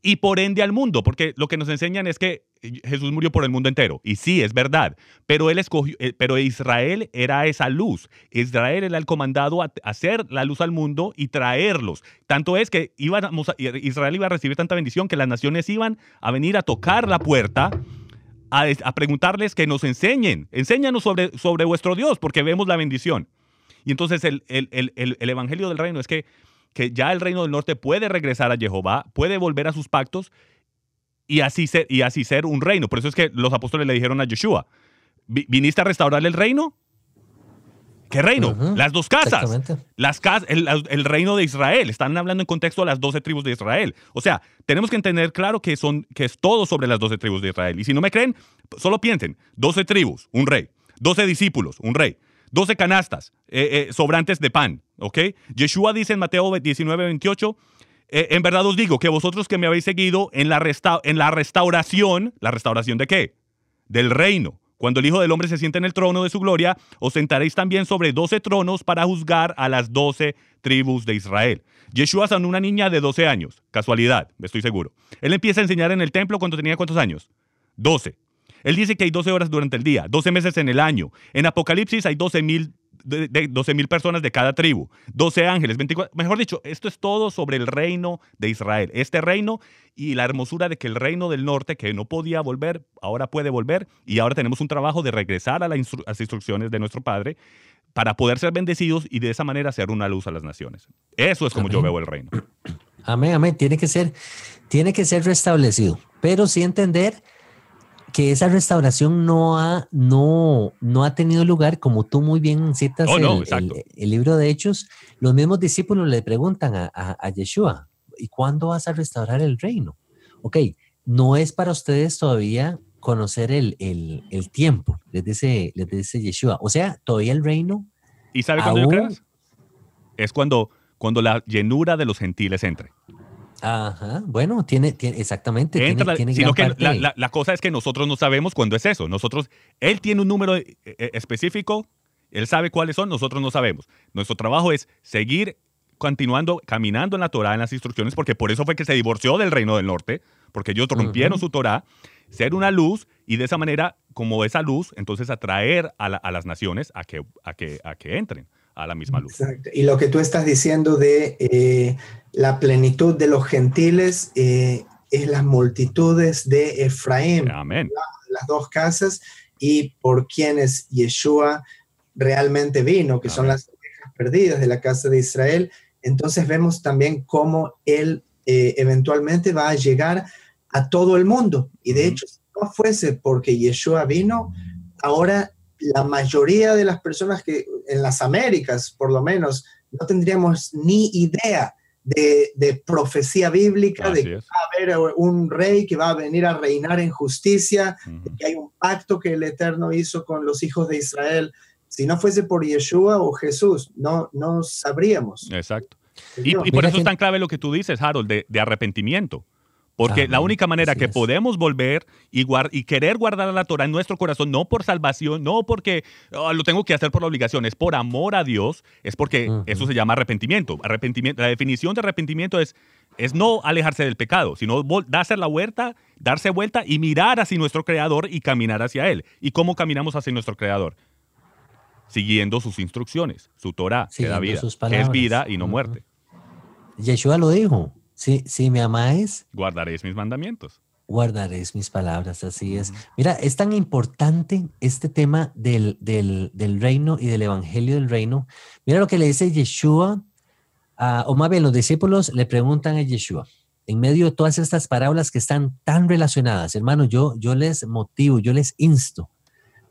Y por ende al mundo, porque lo que nos enseñan es que Jesús murió por el mundo entero. Y sí, es verdad. Pero él escogió, eh, pero Israel era esa luz. Israel era el comandado a hacer la luz al mundo y traerlos. Tanto es que íbamos Israel iba a recibir tanta bendición que las naciones iban a venir a tocar la puerta a, preguntarles que nos enseñen. Enséñanos sobre, sobre vuestro Dios, porque vemos la bendición. Y entonces el, evangelio del reino es que, que ya el reino del norte puede regresar a Jehová, puede volver a sus pactos y así ser, y así ser un reino. Por eso es que los apóstoles le dijeron a Yeshua, ¿viniste a restaurar el reino? ¿Qué reino? las dos casas. Las casas el, reino de Israel. Están hablando en contexto de las doce tribus de Israel. O sea, tenemos que entender claro que, son, que es todo sobre las doce tribus de Israel. Y si no me creen, solo piensen. Doce tribus, un rey. Doce discípulos, un rey. 12 canastas eh, eh, sobrantes de pan, ¿ok? Yeshua dice en Mateo 19, 28, eh, en verdad os digo que vosotros que me habéis seguido en la, en la restauración, ¿la restauración de qué? Del reino. Cuando el Hijo del Hombre se siente en el trono de su gloria, os sentaréis también sobre 12 tronos para juzgar a las 12 tribus de Israel. Yeshua son una niña de 12 años, casualidad, estoy seguro. Él empieza a enseñar en el templo cuando tenía cuántos años? 12. Él dice que hay 12 horas durante el día, 12 meses en el año. En Apocalipsis hay 12 mil de, personas de cada tribu, 12 ángeles, 24, mejor dicho, esto es todo sobre el reino de Israel. Este reino y la hermosura de que el reino del norte, que no podía volver, ahora puede volver y ahora tenemos un trabajo de regresar a, las instrucciones de nuestro Padre para poder ser bendecidos y de esa manera ser una luz a las naciones. Eso es como yo veo el reino. Amén, amén. Tiene que ser, tiene que ser restablecido, pero sí entender que esa restauración no ha, no, no ha tenido lugar, como tú muy bien citas oh, el, libro de Hechos, los mismos discípulos le preguntan a, a, Yeshua, ¿y cuándo vas a restaurar el reino? Ok, no es para ustedes todavía conocer el, el, el tiempo, les dice, les dice Yeshua. O sea, todavía el reino... ¿Y sabe cuándo yo creo? Es cuando, cuando la llenura de los gentiles entre. Ajá, bueno, tiene, tiene exactamente. tiene, sino que la, cosa es que nosotros no sabemos cuándo es eso. Nosotros, él tiene un número eh, eh, específico, él sabe cuáles son, nosotros no sabemos. Nuestro trabajo es seguir continuando, caminando en la Torah, en las instrucciones, porque por eso fue que se divorció del reino del norte, porque ellos rompieron su Torah, ser una luz y de esa manera, como esa luz, entonces atraer a, a las naciones a que, a que, a que entren a la misma luz. Exacto. Y lo que tú estás diciendo de eh, la plenitud de los gentiles eh, es las multitudes de Efraín, Amén. las dos casas, y por quienes Yeshua realmente vino, que son las ovejas perdidas de la casa de Israel. Entonces vemos también cómo él eh, eventualmente va a llegar a todo el mundo. Y de hecho, si no fuese porque Yeshua vino, ahora la mayoría de las personas que en las Américas, por lo menos, no tendríamos ni idea de, profecía bíblica, de que va a haber un rey que va a venir a reinar en justicia, de que hay un pacto que el Eterno hizo con los hijos de Israel. Si no fuese por Yeshua o Jesús, no, no sabríamos. Exacto. Y, por eso es tan clave lo que tú dices, Harold, de, de arrepentimiento. Porque la única manera Así que es. podemos volver y, guar- y querer guardar la Torah en nuestro corazón, no por salvación, no porque "Ah, lo tengo que hacer por la obligación, es por amor a Dios, es porque eso se llama arrepentimiento. arrepentimiento. La definición de arrepentimiento es, es no alejarse del pecado, sino darse la vuelta, darse vuelta y mirar hacia nuestro Creador y caminar hacia Él. ¿Y cómo caminamos hacia nuestro Creador? Siguiendo sus instrucciones, su Torah, que da vida, sus que es vida y no muerte. Yeshua lo dijo. Si, si me amáis, Guardaréis mis mandamientos. guardaréis mis palabras, así es. Mira, es tan importante este tema del, del, del reino y del evangelio del reino. Mira lo que le dice Yeshua, a- o más bien los discípulos le preguntan a Yeshua, en medio de todas estas parábolas que están tan relacionadas, hermano, yo, yo les motivo, yo les insto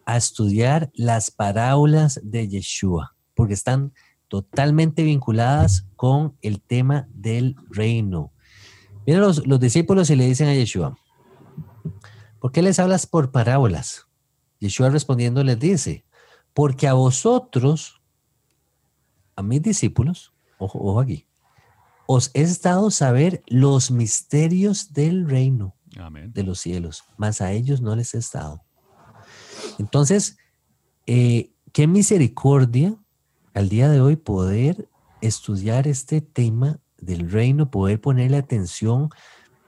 a estudiar las parábolas de Yeshua, porque están totalmente vinculadas con el tema del reino. Miren los, los discípulos y le dicen a Yeshua, ¿por qué les hablas por parábolas? Yeshua respondiendo les dice, porque a vosotros, a mis discípulos, ojo, ojo aquí, os he dado saber los misterios del reino Amén. de los cielos, mas a ellos no les he dado. Entonces, eh, qué misericordia al día de hoy poder estudiar este tema del reino, poder ponerle atención,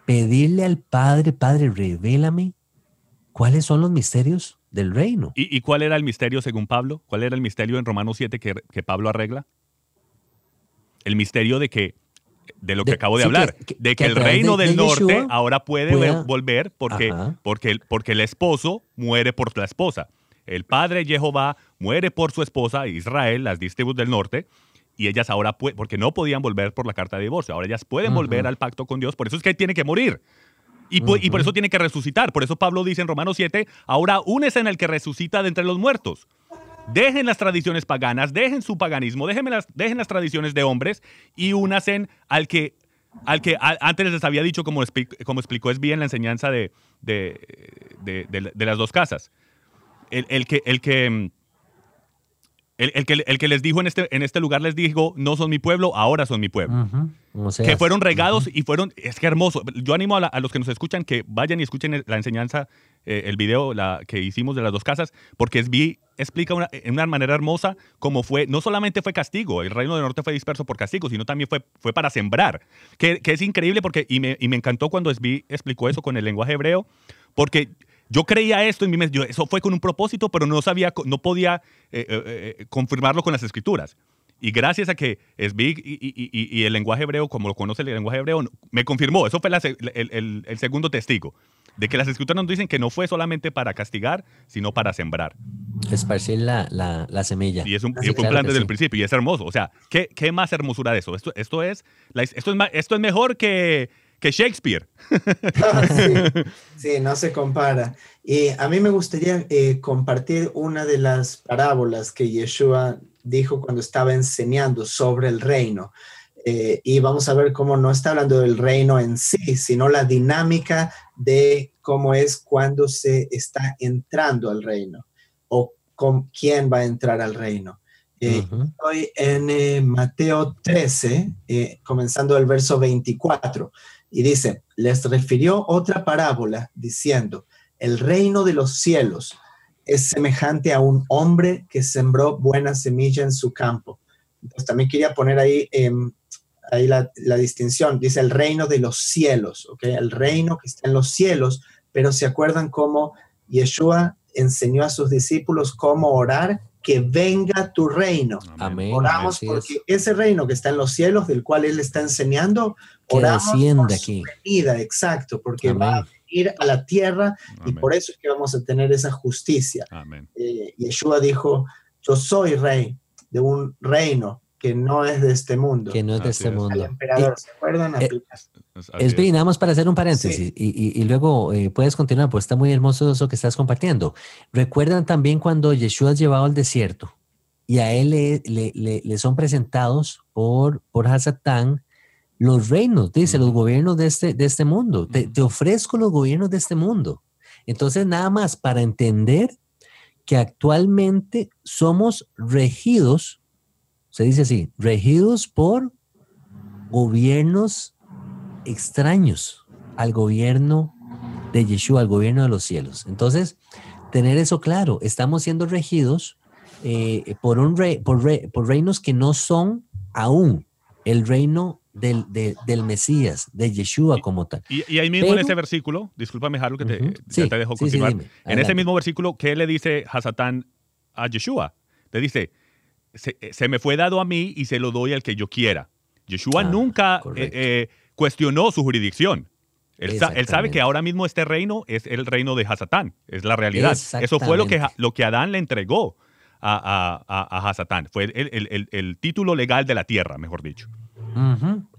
pedirle al Padre, Padre, revélame cuáles son los misterios del reino. ¿Y, y cuál era el misterio según Pablo? ¿Cuál era el misterio en Romanos 7 que, que Pablo arregla? El misterio de que, de lo que De- acabo de sí, hablar, que- de que el reino de- del de norte Yeshua ahora puede pueda- volver porque, porque, porque el esposo muere por la esposa. El padre Jehová muere por su esposa, Israel, las diez tribus del norte, y ellas ahora pueden, porque no podían volver por la carta de divorcio, ahora ellas pueden volver al pacto con Dios, por eso es que tiene que morir. Y, por eso tiene que resucitar. Por eso Pablo dice en Romanos 7, ahora únese en el que resucita de entre los muertos. Dejen las tradiciones paganas, dejen su paganismo, dejen las, dejen las tradiciones de hombres y únanse al que, al que a- antes les había dicho, como, como explicó es bien la enseñanza de, de, de- de- de las dos casas. El, el que, el, que, mm, el, el que, el que les dijo en este, en este lugar, les dijo, no son mi pueblo, ahora son mi pueblo Ujú. O sea, que fueron regados y fueron, es que hermoso. Yo animo a, la- a los que nos escuchan que vayan y escuchen la enseñanza, eh, el video la, que hicimos de las dos casas, porque Svi explica una, en una manera hermosa cómo fue, no solamente fue castigo, el reino del norte fue disperso por castigo, sino también fue, fue para sembrar, que, que es increíble porque, y me, y me encantó cuando Svi explicó eso con el lenguaje hebreo, porque yo creía esto en mi mente, yo- eso fue con un propósito, pero no sabía, no podía eh, eh, eh, confirmarlo con las escrituras. Y gracias a que Sbig y, y- y- y el lenguaje hebreo, como lo conoce el lenguaje hebreo, me confirmó. Eso fue la el, el- el segundo testigo. De que las escrituras nos dicen que no fue solamente para castigar, sino para sembrar. esparcir la, la, la semilla. Y es un, Sí, fue un plan desde el principio. Y es hermoso. O sea, ¿qué, qué más hermosura de eso? Esto, esto, es, esto, es, esto es mejor que, que Shakespeare. sí, *laughs* sí, no se compara. Y a mí me gustaría eh, compartir una de las parábolas que Yeshua dijo cuando estaba enseñando sobre el reino. Eh, y vamos a ver cómo no está hablando del reino en sí, sino la dinámica de cómo es cuando se está entrando al reino o con quién va a entrar al reino. Eh. Estoy en eh, Mateo 13, eh, comenzando el verso 24, y dice, les refirió otra parábola diciendo, el reino de los cielos es semejante a un hombre que sembró buena semilla en su campo. Entonces también quería poner ahí, em, ahí la, la distinción, dice el reino de los cielos, ¿ok? El reino que está en los cielos, pero se acuerdan cómo Yeshua enseñó a sus discípulos cómo orar, que venga tu reino. Amén. Oramos así porque es. ese reino que está en los cielos, del cual Él está enseñando, Que oramos por aquí. su venida, exacto, porque va a venir a la tierra y por eso es que vamos a tener esa justicia. Amén. Eh, Yeshua dijo, yo soy rey de un reino que no es de este mundo. Que no es de Así este es. Al mundo. emperador, ¿se acuerdan? eh, Aplica. Es- así Es es. bien, nada más para hacer un paréntesis Sí. y, y- y luego eh, puedes continuar, pues está muy hermoso eso que estás compartiendo. Recuerdan también cuando Yeshua es llevado al desierto y a él le, le- le- le son presentados por, por Hasatán los reinos, dice, los gobiernos de este, de este mundo. Te ofrezco los gobiernos de este mundo. Entonces, nada más para entender que actualmente somos regidos, se dice así, regidos por gobiernos extraños. al gobierno de Yeshua, al gobierno de los cielos. Entonces, tener eso claro, estamos siendo regidos eh, por, un rey, por, por reinos que no son aún el reino del, del, Mesías, de Yeshua como tal. Y, ahí mismo en ese versículo, discúlpame Harold que te, te dejo continuar, en ese mismo versículo, ¿qué le dice Hasatán a Yeshua? Le dice, se, me fue dado a mí y se lo doy al que yo quiera. Yeshua ah, nunca eh, eh, cuestionó su jurisdicción. Él, sabe que ahora mismo este reino es el reino de Hasatán, es la realidad. Eso fue lo que, lo que Adán le entregó a, a, Hasatán, fue el, título legal de la tierra, mejor dicho.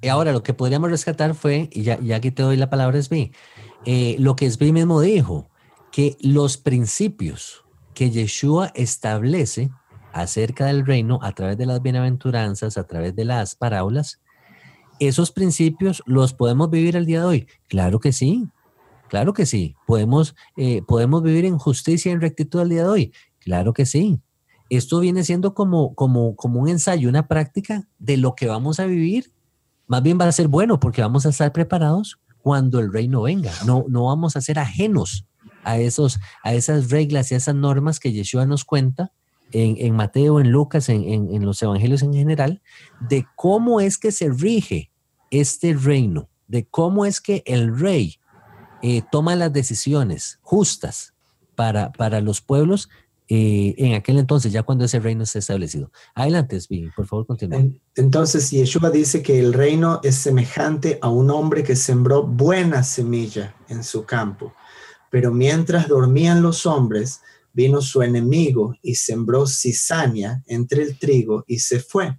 Y ahora lo que podríamos rescatar fue, y ya, ya que te doy la palabra, Esbi, eh, lo que Esbi mismo dijo, que los principios que Yeshua establece acerca del reino a través de las bienaventuranzas, a través de las parábolas, esos principios los podemos vivir el día de hoy. Claro que sí, claro que sí. Podemos, eh, podemos vivir en justicia y en rectitud el día de hoy. Claro que sí. Esto viene siendo como, como, como un ensayo, una práctica de lo que vamos a vivir. Más bien va a ser bueno porque vamos a estar preparados cuando el reino venga. No, no vamos a ser ajenos a, esos, a esas reglas y a esas normas que Yeshua nos cuenta en, Mateo, en Lucas, en, los evangelios en general, de cómo es que se rige este reino, de cómo es que el rey eh, toma las decisiones justas para, para los pueblos eh, en aquel entonces, ya cuando ese reino esté establecido. Adelante, Svi, por favor, continúa. Entonces, Yeshua dice que el reino es semejante a un hombre que sembró buena semilla en su campo, pero mientras dormían los hombres, vino su enemigo y sembró cizaña entre el trigo y se fue.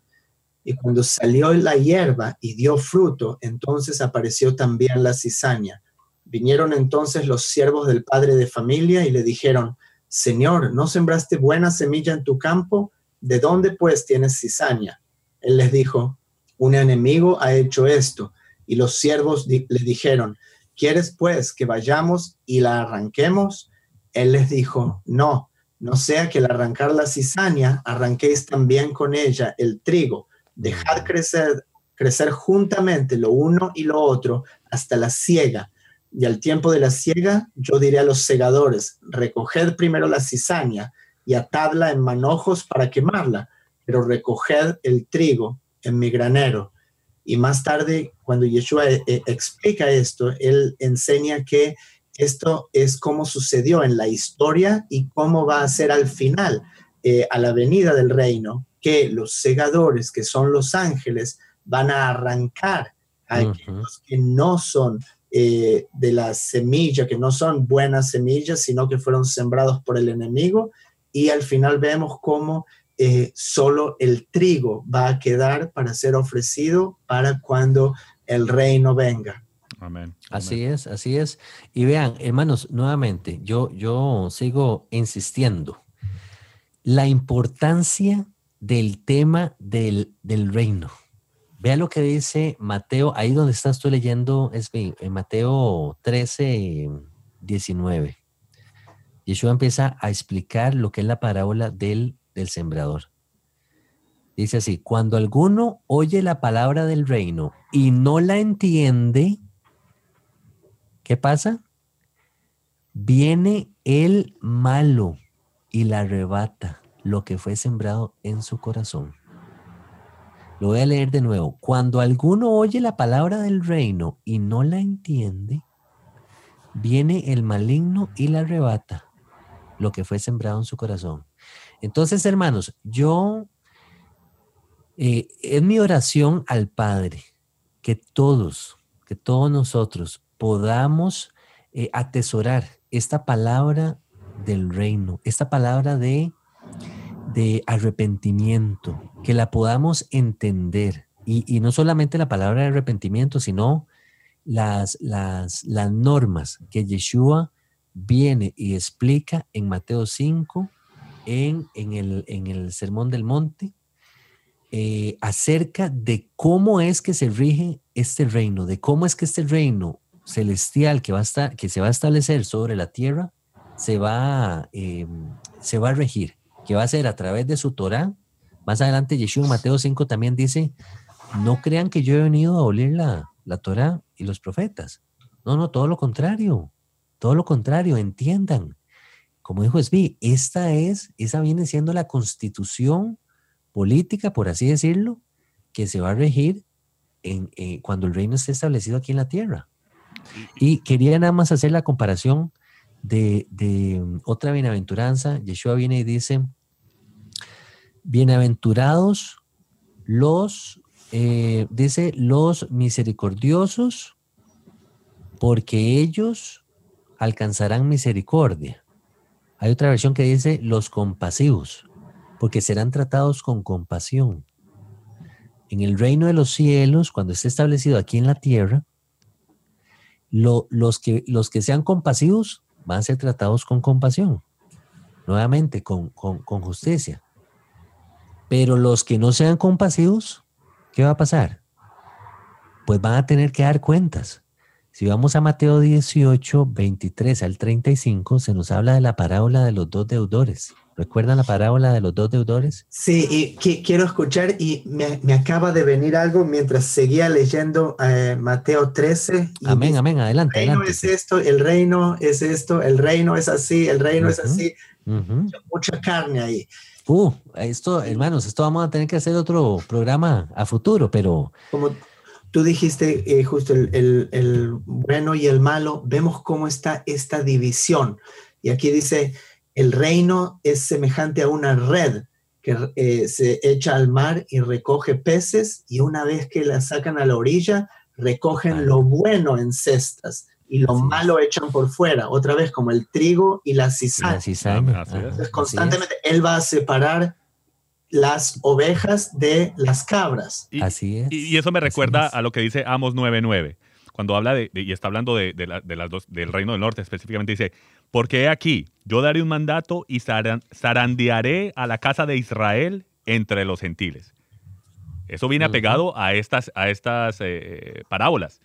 Y cuando salió la hierba y dio fruto, entonces apareció también la cizaña. Vinieron entonces los siervos del padre de familia y le dijeron, Señor, ¿no sembraste buena semilla en tu campo? ¿De dónde pues tienes cizaña? Él les dijo, un enemigo ha hecho esto. Y los siervos le dijeron, ¿quieres pues que vayamos y la arranquemos? Él les dijo, no, no sea que al arrancar la cizaña, arranquéis también con ella el trigo. Dejad crecer, crecer juntamente lo uno y lo otro hasta la siega. Y al tiempo de la siega, yo diré a los segadores, recoged primero la cizaña y atadla en manojos para quemarla, pero recoged el trigo en mi granero. Y más tarde, cuando Yeshua eh, eh, explica esto, él enseña que esto es cómo sucedió en la historia y cómo va a ser al final, eh, a la venida del reino, que los segadores, que son los ángeles, van a arrancar a aquellos que no son eh, de la semilla, que no son buenas semillas, sino que fueron sembrados por el enemigo. Y al final vemos cómo eh, solo el trigo va a quedar para ser ofrecido para cuando el reino venga. Amén. Así es, así es. Y vean, hermanos, nuevamente, yo, yo sigo insistiendo. La importancia del tema del, reino. Vea lo que dice Mateo, ahí donde estás tú leyendo, es en Mateo 13, 19. Yeshua empieza a explicar lo que es la parábola del, del sembrador. Dice así, cuando alguno oye la palabra del reino y no la entiende, ¿Qué pasa? Viene el malo y la arrebata lo que fue sembrado en su corazón. Lo voy a leer de nuevo. Cuando alguno oye la palabra del reino y no la entiende, viene el maligno y la arrebata lo que fue sembrado en su corazón. Entonces, hermanos, yo, eh, es mi oración al Padre, que todos, que todos nosotros podamos eh, atesorar esta palabra del reino, esta palabra de, de arrepentimiento, que la podamos entender. Y, no solamente la palabra de arrepentimiento, sino las, las, las normas que Yeshua viene y explica en Mateo 5, en, en, el, en el Sermón del Monte, eh, acerca de cómo es que se rige este reino, de cómo es que este reino celestial que, va a estar, que se va a establecer sobre la tierra se va, eh, se va a regir, que va a ser a través de su Torah. Más adelante, Yeshua Mateo 5 también dice, no crean que yo he venido a abolir la, la Torah y los profetas. No, no, todo lo contrario. Todo lo contrario, entiendan. Como dijo Esbi, esta es, esa viene siendo la constitución política, por así decirlo, que se va a regir eh, cuando el reino esté establecido aquí en la tierra. Y quería nada más hacer la comparación de, de otra bienaventuranza. Yeshua viene y dice, bienaventurados los, eh, dice, los misericordiosos, porque ellos alcanzarán misericordia. Hay otra versión que dice los compasivos, porque serán tratados con compasión. En el reino de los cielos, cuando esté establecido aquí en la tierra, los, que, los que sean compasivos van a ser tratados con compasión, nuevamente con, con justicia. Pero los que no sean compasivos, ¿qué va a pasar? Pues van a tener que dar cuentas. Si vamos a Mateo 18, 23 al 35, se nos habla de la parábola de los dos deudores. ¿Recuerdan la parábola de los dos deudores? Sí, y quiero escuchar y me, acaba de venir algo mientras seguía leyendo eh, Mateo 13. amén, amén, adelante. El reino es esto, el reino es esto, el reino es así, el reino es así. mucha, carne ahí. Uh, esto, hermanos, esto vamos a tener que hacer otro programa a futuro, pero... Como tú dijiste, eh, justo el, el bueno y el malo, vemos cómo está esta división. Y aquí dice, el reino es semejante a una red que eh, se echa al mar y recoge peces y una vez que la sacan a la orilla, recogen lo bueno en cestas y lo malo echan por fuera, otra vez como el trigo y la cizaña. Entonces, constantemente él va a separar las ovejas de las cabras. Y, Así es. Y, eso me recuerda a lo que dice Amos 9.9, cuando habla de, y está hablando de, las dos, del reino del norte específicamente, dice, porque aquí, yo daré un mandato y zarandearé a la casa de Israel entre los gentiles. Eso viene apegado a estas, a estas eh, parábolas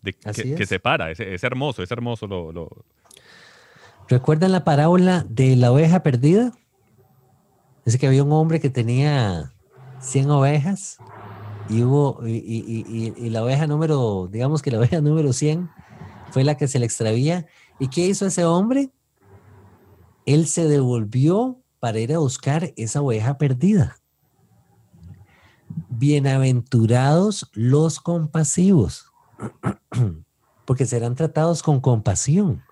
de, que, separa. Es, es, hermoso, es hermoso. Lo, ¿Recuerdan la parábola de la oveja perdida? Dice que había un hombre que tenía 100 ovejas y hubo y, la oveja número, digamos que la oveja número 100 fue la que se le extravía ¿Y qué hizo ese hombre? Él se devolvió para ir a buscar esa oveja perdida. Bienaventurados los compasivos, *clears throat* porque serán tratados con compasión.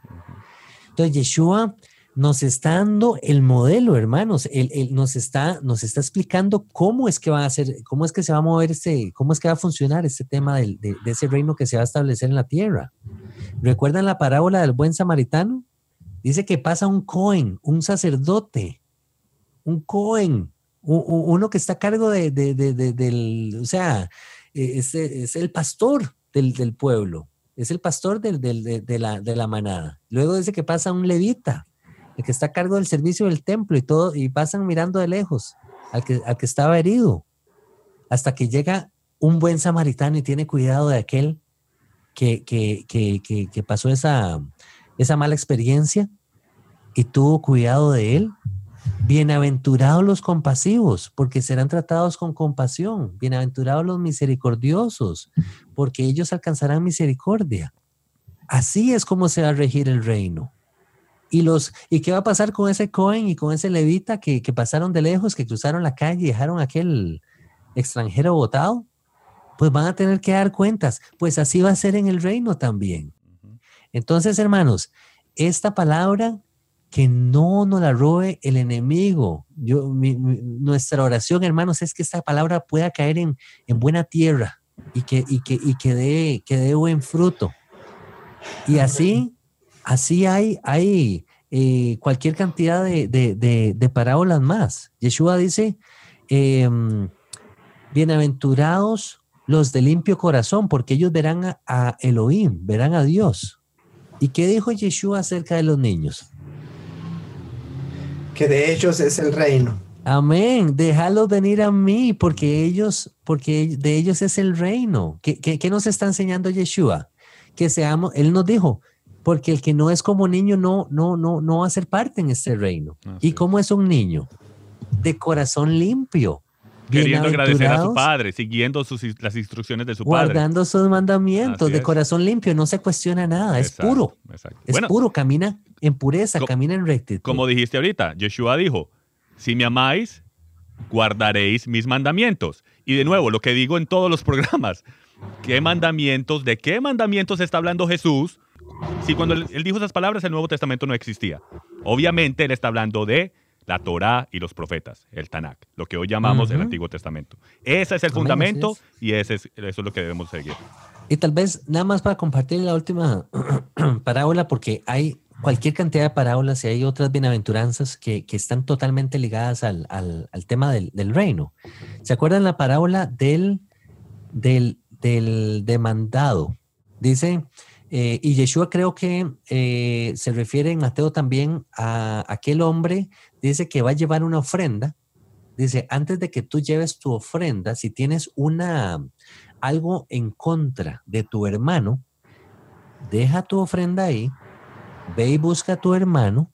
Entonces, Yeshua nos está dando el modelo, hermanos. Él, nos, está, nos está explicando cómo es que va a ser, cómo es que se va a mover este, cómo es que va a funcionar este tema de, de ese reino que se va a establecer en la tierra. ¿Recuerdan la parábola del buen samaritano? Dice que pasa un cohen, un sacerdote, un cohen, uno que está a cargo de, del, o sea, e, es, el pastor del, pueblo, es el pastor de, la, de la manada. Luego dice que pasa un levita, el que está a cargo del servicio del templo y todo, y pasan mirando de lejos al que, al que estaba herido, hasta que llega un buen samaritano y tiene cuidado de aquel que, pasó esa, esa mala experiencia y tuvo cuidado de él. Bienaventurados los compasivos, porque serán tratados con compasión. Bienaventurados los misericordiosos, porque ellos alcanzarán misericordia. Así es como se va a regir el reino. ¿Y, los, ¿Y qué va a pasar con ese Cohen y con ese levita que, que pasaron de lejos, que cruzaron la calle y dejaron a aquel extranjero votado? pues van a tener que dar cuentas. Pues así va a ser en el reino también. Entonces, hermanos, esta palabra que no nos la robe el enemigo. Yo, nuestra oración, hermanos, es que esta palabra pueda caer en, buena tierra y que, y que, y que, dé, que dé buen fruto. Y así, así hay, hay eh, cualquier cantidad de, parábolas más. Yeshua dice, em, bienaventurados los de limpio corazón, porque ellos verán a, Elohim, verán a Dios. ¿Y qué dijo Yeshua acerca de los niños? Que de ellos es el reino. Amén. Déjalos venir a mí, porque ellos, porque de ellos es el reino. ¿Qué, qué, nos está enseñando Yeshua? Que seamos, él nos dijo, porque el que no es como niño no, no, no, no va a ser parte en este reino. ¿Y cómo es un niño? De corazón limpio Queriendo agradecer a su padre, siguiendo sus, las instrucciones de su padre. Guardando sus mandamientos, de corazón limpio, no se cuestiona nada, es puro. Es puro, camina en pureza, camina en rectitud. Como dijiste ahorita, Yeshua dijo, si me amáis, guardaréis mis mandamientos. Y de nuevo, lo que digo en todos los programas, ¿qué mandamientos, de qué mandamientos está hablando Jesús? Si cuando él, dijo esas palabras, el Nuevo Testamento no existía. Obviamente él está hablando de la Torá y los profetas, el Tanakh, lo que hoy llamamos el Antiguo Testamento. Ese es el fundamento y ese es, eso es lo que debemos seguir. Y tal vez nada más para compartir la última *clears throat* parábola, porque hay cualquier cantidad de parábolas y hay otras bienaventuranzas que, que están totalmente ligadas al, al, al tema del, del, reino. ¿Se acuerdan la parábola del, del, del demandado? Dice, eh, y Yeshua creo que eh, se refiere en Mateo también a aquel hombre, dice que va a llevar una ofrenda. Dice, antes de que tú lleves tu ofrenda, si tienes una algo en contra de tu hermano, deja tu ofrenda ahí, ve y busca a tu hermano,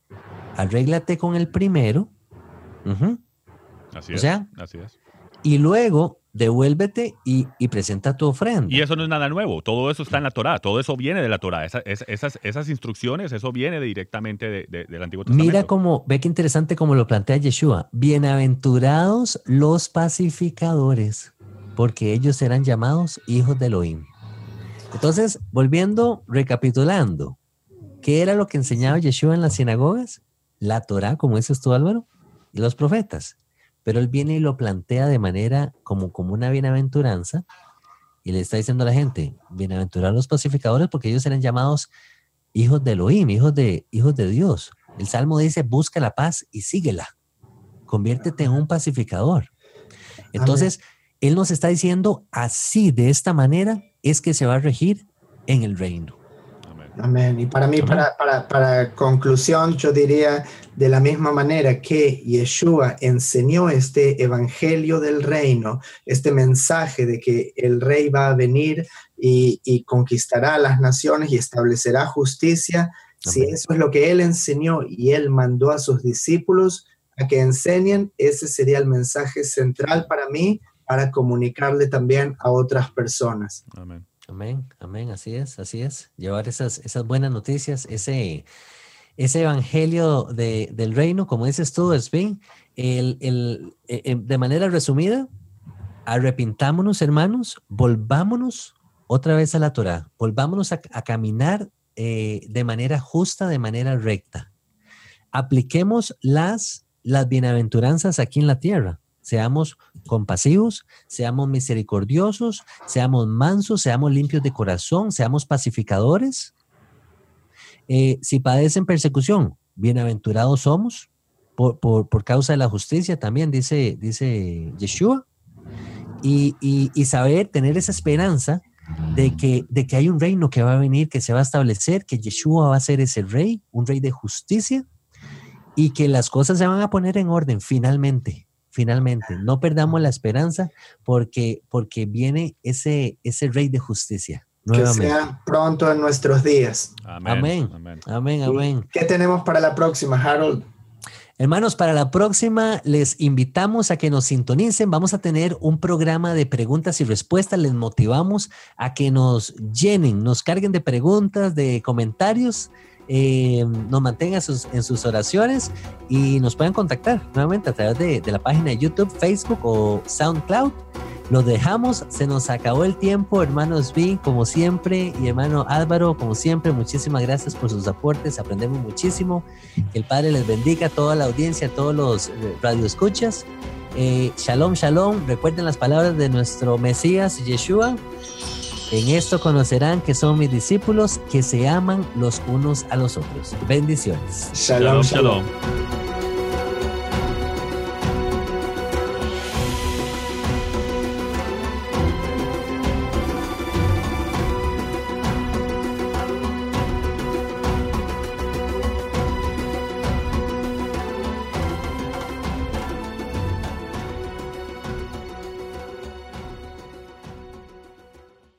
arréglate con el primero. Así, es, así es. Y luego devuélvete y, presenta tu ofrenda. Y eso no es nada nuevo, todo eso está en la Torah, todo eso viene de la Torah, esas, esas, instrucciones, eso viene directamente del Antiguo Testamento. Mira cómo, ve qué interesante como lo plantea Yeshua, bienaventurados los pacificadores, porque ellos serán llamados hijos de Elohim. Entonces, volviendo, recapitulando, ¿qué era lo que enseñaba Yeshua en las sinagogas? La Torah, como dices tú Álvaro, y los profetas pero él viene y lo plantea de manera como, como una bienaventuranza y le está diciendo a la gente, bienaventurados los pacificadores porque ellos serán llamados hijos de Elohim, hijos de, hijos de Dios. El Salmo dice, busca la paz y síguela, conviértete en un pacificador. Entonces, él nos está diciendo, así, de esta manera, es que se va a regir en el reino. Amén. Y para mí, para, para, para, conclusión, yo diría de la misma manera que Yeshua enseñó este evangelio del reino, este mensaje de que el rey va a venir y, y conquistará las naciones y establecerá justicia, si eso es lo que él enseñó y él mandó a sus discípulos a que enseñen, ese sería el mensaje central para mí para comunicarle también a otras personas. Amén. Amén, amén, así es, así es. Llevar esas, esas buenas noticias, ese, ese evangelio de, del reino, como dices tú, Svin, el, el, e, e, de manera resumida, arrepintámonos, hermanos, volvámonos otra vez a la Torah, volvámonos a, caminar eh, de manera justa, de manera recta. Apliquemos las, las bienaventuranzas aquí en la tierra seamos compasivos, seamos misericordiosos, seamos mansos, seamos limpios de corazón, seamos pacificadores. Eh, si padecen persecución, bienaventurados somos por, causa de la justicia, también dice, dice Yeshua. Y, y, saber, tener esa esperanza de que, de que hay un reino que va a venir, que se va a establecer, que Yeshua va a ser ese rey, un rey de justicia, y que las cosas se van a poner en orden finalmente finalmente. No perdamos la esperanza porque, porque viene ese, ese rey de justicia. Que sea pronto en nuestros días. Amén. Amén. Amén. ¿Qué tenemos para la próxima, Harold? Hermanos, para la próxima les invitamos a que nos sintonicen. Vamos a tener un programa de preguntas y respuestas. Les motivamos a que nos llenen, nos carguen de preguntas, de comentarios eh, nos mantengan en sus oraciones y nos pueden contactar nuevamente a través de, la página de YouTube, Facebook o SoundCloud. Los dejamos, se nos acabó el tiempo, hermanos B, como siempre, y hermano Álvaro, como siempre, muchísimas gracias por sus aportes, aprendemos muchísimo. El Padre les bendiga a toda la audiencia, a todos los eh, radioescuchas. Eh, shalom, shalom. Recuerden las palabras de nuestro Mesías, Yeshua. En esto conocerán que son mis discípulos que se aman los unos a los otros. Bendiciones. shalom. shalom.